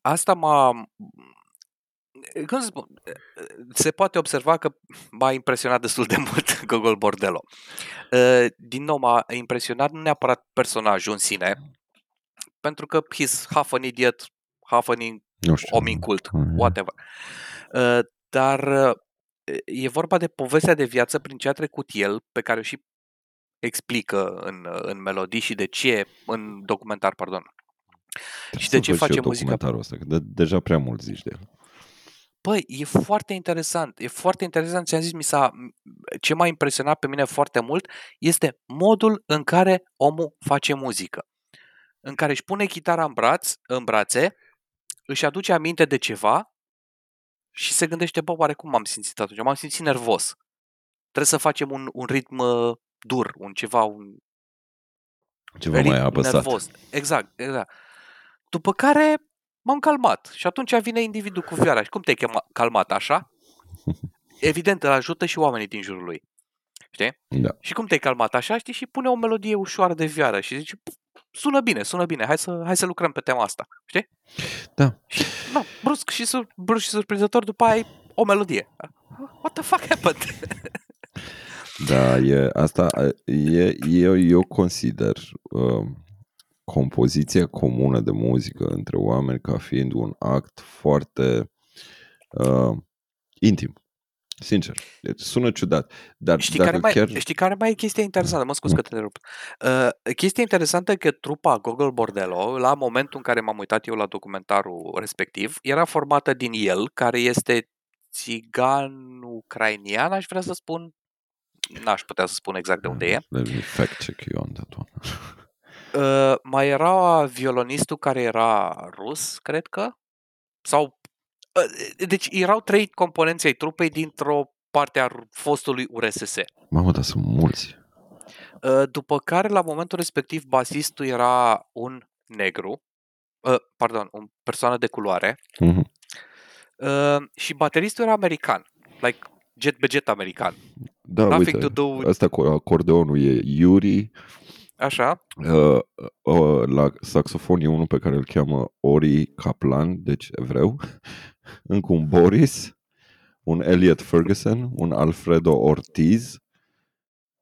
asta m-a... Cum să spun? Se poate observa că m-a impresionat destul de mult Gogol Bordello. Uh, Din nou, m-a impresionat nu neapărat personajul în sine, pentru că he's half an idiot, half an in- Nu știu. om incult, Mhm. whatever. Uh, Dar uh, e vorba de povestea de viață prin ce a trecut el, pe care o și explică în, uh, în melodii și de ce, în documentar, pardon. Trebuie și de să ce văd face eu muzica? documentarul ăsta, că de, deja prea mult zici de el. Păi, e foarte interesant. E foarte interesant. Ți-am zis, mi s-a, ce m-a impresionat pe mine foarte mult este modul în care omul face muzică. În care își pune chitara în, braț, în brațe, își aduce aminte de ceva și se gândește, bă, oare cum m-am simțit atunci? M-am simțit nervos. Trebuie să facem un, un ritm uh, dur, un ceva, un Ceva mai ritm apăsat. nervos. Exact, exact. După care m-am calmat și atunci vine individul cu vioara. Și cum te-ai chema- calmat așa? Evident, îl ajută și oamenii din jurul lui. Știi? Da. Și cum te-ai calmat așa, știi? Și pune o melodie ușoară de vioară și zice, "Pf, sună bine, sună bine, hai să, hai să lucrăm pe tema asta. Știi? Da. Și, na, brusc și, sur, brusc și surprinzător, după aia ai o melodie. What the fuck happened? Da, e, asta e, eu, eu consider uh, compoziția comună de muzică între oameni ca fiind un act foarte uh, intim. Sincer. Deci sună ciudat. Dar Știi dacă care, mai, chiar... știi care mai e chestia interesantă? Mă scuz Nu. că te întrerup. Uh, chestia interesantă e că trupa Gogol Bordello, la momentul în care m-am uitat eu la documentarul respectiv, era formată din el, care este țigan ucrainian, aș vrea să spun. N-aș putea să spun exact de unde e. Let me fact check you on that one. Uh, mai era violonistul care era rus, cred că, sau... Uh, deci erau trei componenți ai trupei dintr-o parte a fostului URSS. Mamă, dar sunt mulți. Uh, După care, la momentul respectiv, basistul era un negru, uh, pardon, o persoană de culoare, Mhm. uh, și bateristul era american, like jet be jet american. Da, Nothing uite, to do with- asta cu acordeonul e Yuri, Așa, uh, uh, la saxofon e unul pe care îl cheamă Ori Kaplan, deci evreu, încă un Boris, un Elliot Ferguson, un Alfredo Ortiz.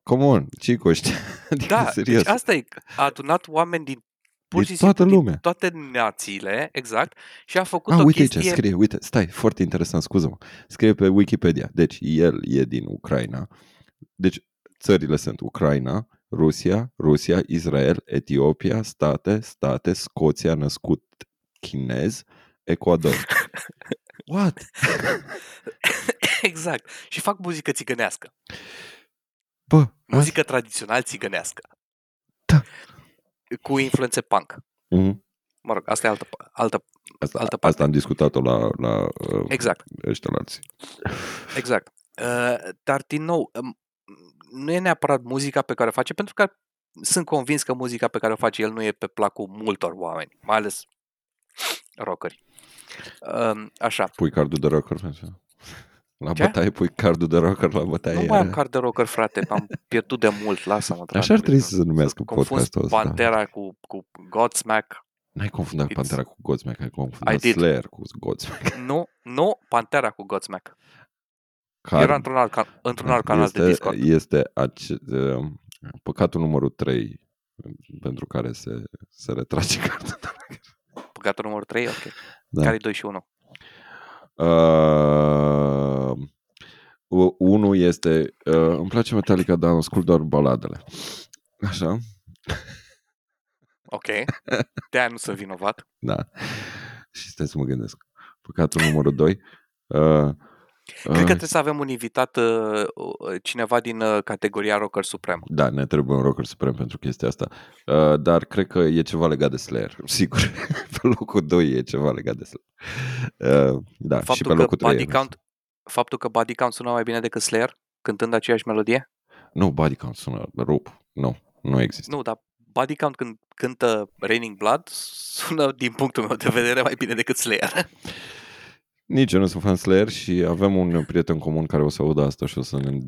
Come on, Cico, știi? Adică, da, serios. deci asta e, a adunat oameni din pur Din și toată simplu lumea. din toate națiile, exact, și a făcut Ah, o uite chestie... aici, scrie, uite, stai, foarte interesant, scuză-mă. Scrie pe Wikipedia. Deci, el e din Ucraina. Deci, țările sunt Ucraina, Rusia, Rusia, Israel, Etiopia, state, state, Scoția, născut chinez, Ecuador. What? exact, și fac muzică țigănească, Bă, muzică tradițional țigănească. Da. Cu influențe punk. Mhm. Mă rog, asta e altă, altă Asta, Altă parte. asta am discutat-o la, la uh, exact. ăștia la alții. Exact. Uh, dar, din nou, um, nu e neapărat muzica pe care o face, pentru că sunt convins că muzica pe care o face el nu e pe placul multor oameni, mai ales rockeri. Um, așa. Pui cardul de rocker? La Ce? bătaie pui cardul de rocker la bătaie. Nu mai am card de rocker, frate, am pierdut de mult, lasă-mă. Așa dragule, ar trebui nu- să se numească confunzi podcastul ăsta. Pantera cu, cu Godsmack. N-ai confundat It's- Pantera cu Godsmack, ai confundat I did. Slayer cu Godsmack. Nu, nu, Pantera cu Godsmack. Care Era într-un alt, can- într-un alt canal este, de Discord. Este ace, uh, păcatul numărul 3 pentru care se, se retrage cardul. Păcatul numărul 3, ok. Da. Care e 2 și 1? Uh, u- unul este, uh, îmi place Metallica, dar ascult doar baladele. Așa, Ok. De-aia nu sunt vinovat. da. Și stai să mă gândesc. Păcatul numărul 2. Uh, Cred că trebuie să avem un invitat, uh, uh, cineva din uh, categoria Rocker Suprem. Da, ne trebuie un rocker suprem pentru chestia asta. Uh, dar cred că e ceva legat de Slayer. Sigur. pe locul 2 e ceva legat de Slayer. Uh, da, și Faptul pe că, locul 3 body count, faptul că Body Count sună mai bine decât Slayer, cântând aceeași melodie? Nu, body count sună rup. Nu, nu există. Nu, dar Body Count când cântă Raining Blood sună, din punctul meu de vedere, mai bine decât Slayer. Nici eu nu sunt fan Slayer și avem un prieten comun care o să audă asta și o să ne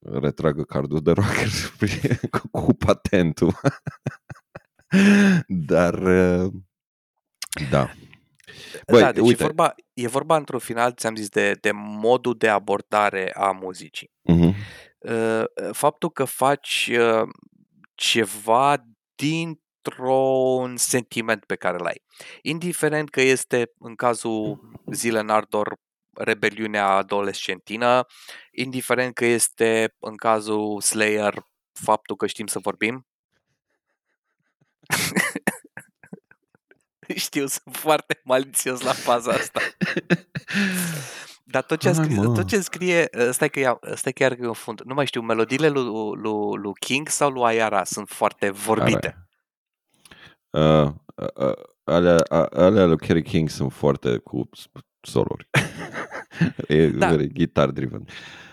retragă cardul de rocker cu, cu patentul. Dar, uh, da. Băi, da, deci uite. e vorba, e vorba într-un final, ți-am zis, de, de modul de abordare a muzicii. Uh-huh. Uh, faptul că faci uh, ceva dintr-un sentiment pe care l-ai. Indiferent că este, în cazul Zile în Ardor, rebeliunea adolescentină, indiferent că este, în cazul Slayer, faptul că știm să vorbim. Știu, sunt foarte malițios la faza asta. Dar tot ce, Hai, scrie, mă. tot ce scrie, stai că, ia, stai chiar că confund, nu mai știu, melodiile lui, lui, lui King sau lui Ayara sunt foarte vorbite. Uh, uh, uh, alea, uh, alea lui Kerry King sunt foarte cu soluri. e Da. very guitar driven.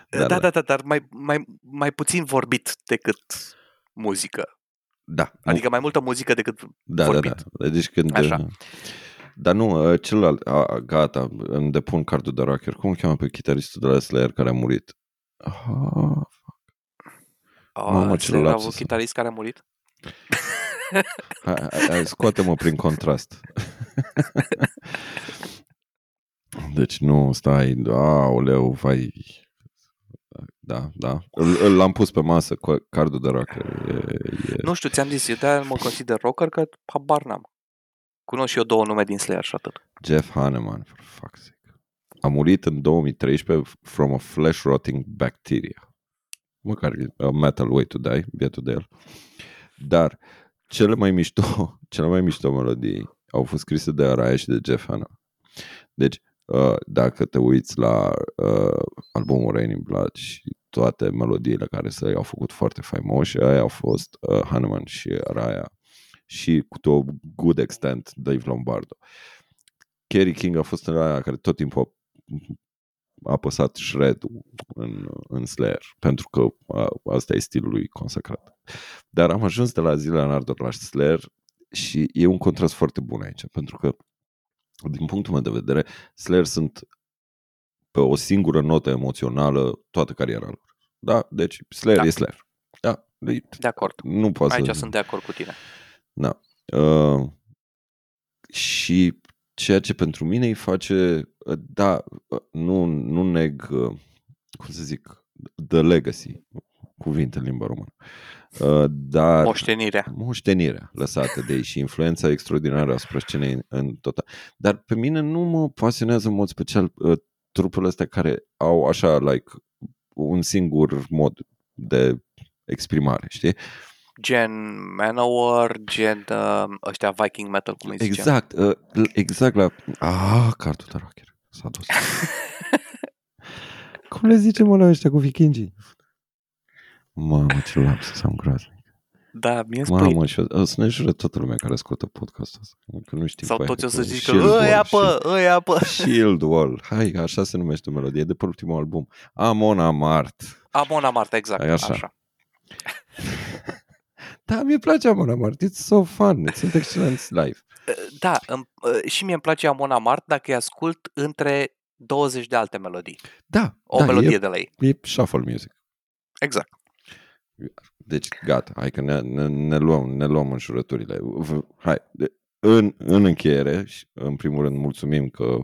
Da, da, da, da dar mai, mai, mai puțin vorbit decât muzică. Da, Adică mai multă muzică decât da, da, vorbit. da. Deci când... Așa. uh, Dar nu, uh, celălalt, a, gata, îmi depun cardul de rocker. Cum îl cheamă pe chitaristul de la Slayer care a murit? Ah, Mamă, Oh, ce Slayer a lapsus. avut chitarist care a murit? hai, hai, hai, scoate-mă prin contrast. deci nu, stai, aoleu, vai... Da, da. Îl, îl- l-am pus pe masă cu cardul de rocker. E, e... Nu știu, ți-am zis, eu de mă consider rocker că habar n-am. Cunosc și eu două nume din Slayer și atât. Jeff Hanneman, for fuck's sake. A murit în 2013 from a flesh rotting bacteria. Măcar e a metal way to die, bietul de el. Dar cele mai mișto, cele mai mișto melodii au fost scrise de Araya și de Jeff Hanneman. Deci, uh, dacă te uiți la uh, albumul Rain in Blood și toate melodiile care se au făcut foarte faimoși, aia au fost uh, Hanneman și Araya și cu to good extent Dave Lombardo. Kerry King a fost în aia care tot timpul a apăsat shred în, în Slayer, pentru că a, asta e stilul lui consacrat. Dar am ajuns de la zilele în Ardor la Slayer și e un contrast foarte bun aici, pentru că din punctul meu de vedere, Slayer sunt pe o singură notă emoțională toată cariera lor. Da? Deci Slayer Da. e Slayer. Da, e- De acord. nu poate Aici să... sunt de acord cu tine. Da. Uh, și ceea ce pentru mine îi face, uh, da, uh, nu, nu neg, uh, cum să zic, the legacy, cuvinte în limba română, uh, dar Moștenirea. moștenirea lăsată de ei și influența extraordinară asupra scenei în, în total. Dar pe mine nu mă pasionează în mod special uh, trupele astea care au așa, like, un singur mod de exprimare, știi? Gen Manowar, gen uh, ăștia Viking Metal, cum îi zicem. Exact, uh, exact la... Ah, cardul de rocker. S-a dus. Cum le zicem la ăștia cu vikingii? Mamă, ce lapsus am groaznic. Da, mie spui. Mamă, și o să ne jure toată lumea care ascultă podcastul ăsta. Că nu știu Sau cu aia, toți o să cu zică, Shield Wall, ăia pă, ăia pă. Shield Wall. Hai, așa se numește melodie de pe ultimul album. Amon Amart. Amona Marta, exact. Ai așa. așa. Da, mi-e place Amon Amart. It's so fun. Sunt excelenți live. Da, îmi- uh, și mie îmi place Amona Mart dacă îi ascult între 20 de alte melodii. Da, O da melodie e, de la ei. e shuffle music. Exact. Deci, gata, hai că ne, ne, ne, luăm, ne luăm înșurăturile. V- Hai, de, în, în încheiere, și în primul rând, mulțumim că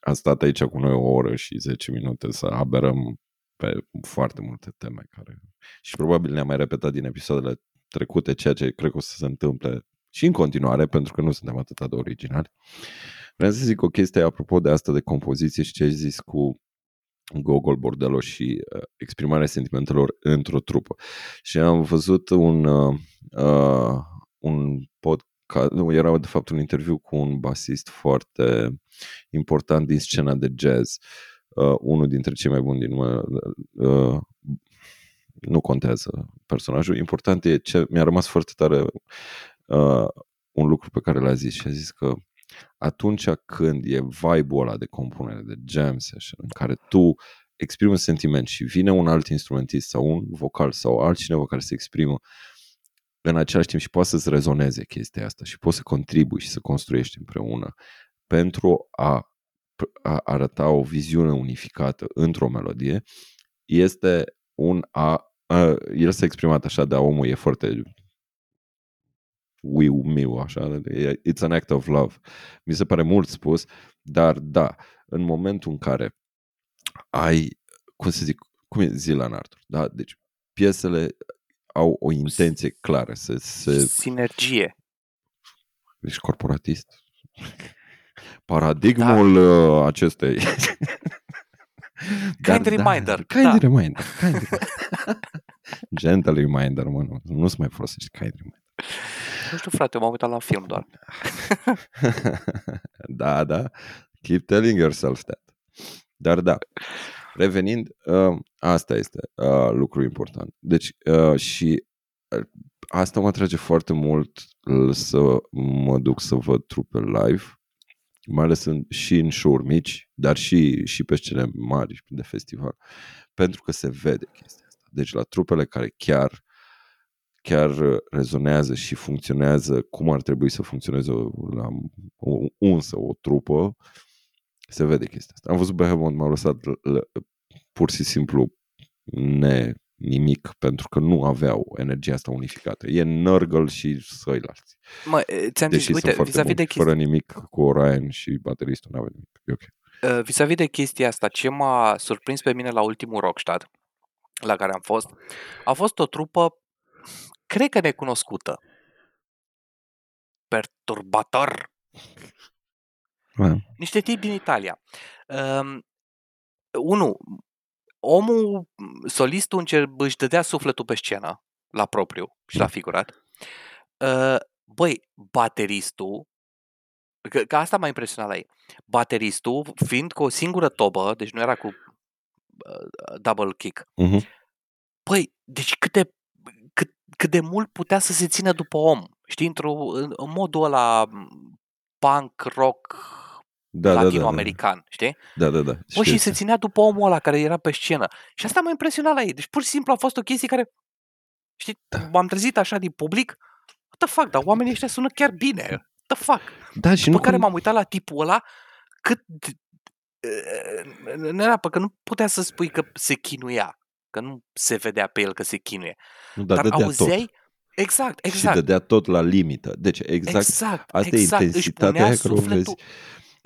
a stat aici cu noi o oră și 10 minute să aberăm pe foarte multe teme care... Și probabil ne-am mai repetat din episoadele trecute, ceea ce cred că o să se întâmple și în continuare, pentru că nu suntem atât de originali. Vreau să zic o chestie apropo de asta de compoziție și ce ai zis cu Gogol, Bordello și uh, exprimarea sentimentelor într-o trupă. Și am văzut un, uh, uh, un podcast, nu, era de fapt un interviu cu un basist foarte important din scena de jazz, uh, unul dintre cei mai buni din lume, uh, nu contează personajul, important e ce mi-a rămas foarte tare uh, un lucru pe care l-a zis și a zis că atunci când e vibe-ul ăla de compunere, de jam session, în care tu exprimi un sentiment și vine un alt instrumentist sau un vocal sau altcineva care se exprimă în același timp și poate să-ți rezoneze chestia asta și poți să contribui și să construiești împreună pentru a, a arăta o viziune unificată într-o melodie, este un a, a el s-a exprimat așa, dar omul e foarte wiu miu, așa, it's an act of love. Mi se pare mult spus, dar da, în momentul în care ai, cum să zic, cum e Zila în Arthur, da? Deci piesele au o intenție clară. Să, să... Sinergie. Ești corporatist. Paradigmul da. Uh, acestei... Kind Dar, reminder. Da, kind da. reminder. Kind reminder. Gentle reminder, mă, nu, nu se mai folosește kind reminder. Nu știu, frate, m-am uitat la film doar. da, da. Keep telling yourself that. Dar da, revenind, uh, asta este uh, lucru important. Deci, uh, și uh, asta mă atrage foarte mult să mă duc să văd trupe live, mai ales în, și în show mici, dar și, și pe scene mari de festival, pentru că se vede chestia asta. Deci la trupele care chiar chiar rezonează și funcționează cum ar trebui să funcționeze la o unsă, o trupă, se vede chestia asta. Am văzut Behemoth, m-a lăsat pur și simplu ne nimic, pentru că nu aveau energia asta unificată. E Nurgle și ăilalți. Mă, ți-am Deși zis, uite, vis-a-vis de chestia... Fără nimic cu Orion și bateristul nu avea nimic. E ok. Uh, vis-a-vis de chestia asta, ce m-a surprins pe mine la ultimul Rockstad, la care am fost, a fost o trupă, cred că necunoscută. Perturbator. Man. Niște tipi din Italia. Um, unu, omul, solistul încer- își dădea sufletul pe scenă, la propriu și la figurat. Uh, băi, bateristul, că, că asta m-a impresionat la ei, bateristul, fiind cu o singură tobă, deci nu era cu uh, double kick, uh-huh. băi, deci cât de, cât, cât de mult putea să se țină după om, știi, într-un în, în modul ăla punk, rock, da, latino-american, da, da, știi? Da, da, da. Bă, și se ținea după omul ăla care era pe scenă. Și asta m-a impresionat la ei. Deci pur și simplu a fost o chestie care, știi, da. m-am trezit așa din public, what the fuck, dar oamenii ăștia sună chiar bine. What the fuck? Da, și După nu care cum... m-am uitat la tipul ăla, cât nu era, că nu putea să spui că se chinuia, că nu se vedea pe el că se chinuie. Nu, dar, dar auzeai, tot. Exact, exact. Și dădea tot la limită. Deci exact, exact asta exact. e intensitatea își punea, sufletul,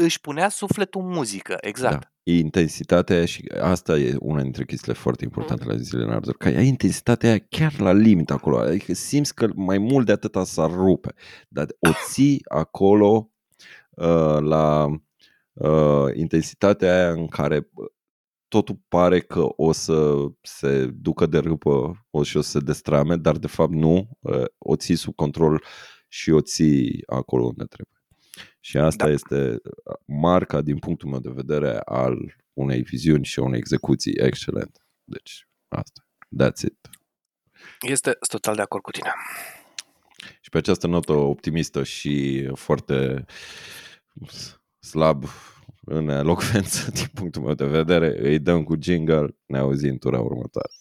își punea sufletul în muzică, exact. Da. E intensitatea și asta e una dintre chestiile foarte importante mm. la zilele în Ardor, că ai intensitatea aia chiar la limită acolo, adică simți că mai mult de atâta s-ar rupe, dar o ții acolo uh, la uh, intensitatea aia în care totul pare că o să se ducă de râpă o și o să se destrame, dar de fapt nu, uh, o ții sub control și o ții acolo unde trebuie. Și asta da. este uh, marca, din punctul meu de vedere, al unei viziuni și unei execuții excelente. Deci, asta. That's it. Este total de acord cu tine. Și pe această notă optimistă și foarte slab în elocvență, din punctul meu de vedere, îi dăm cu jingle, ne auzim tura următoare.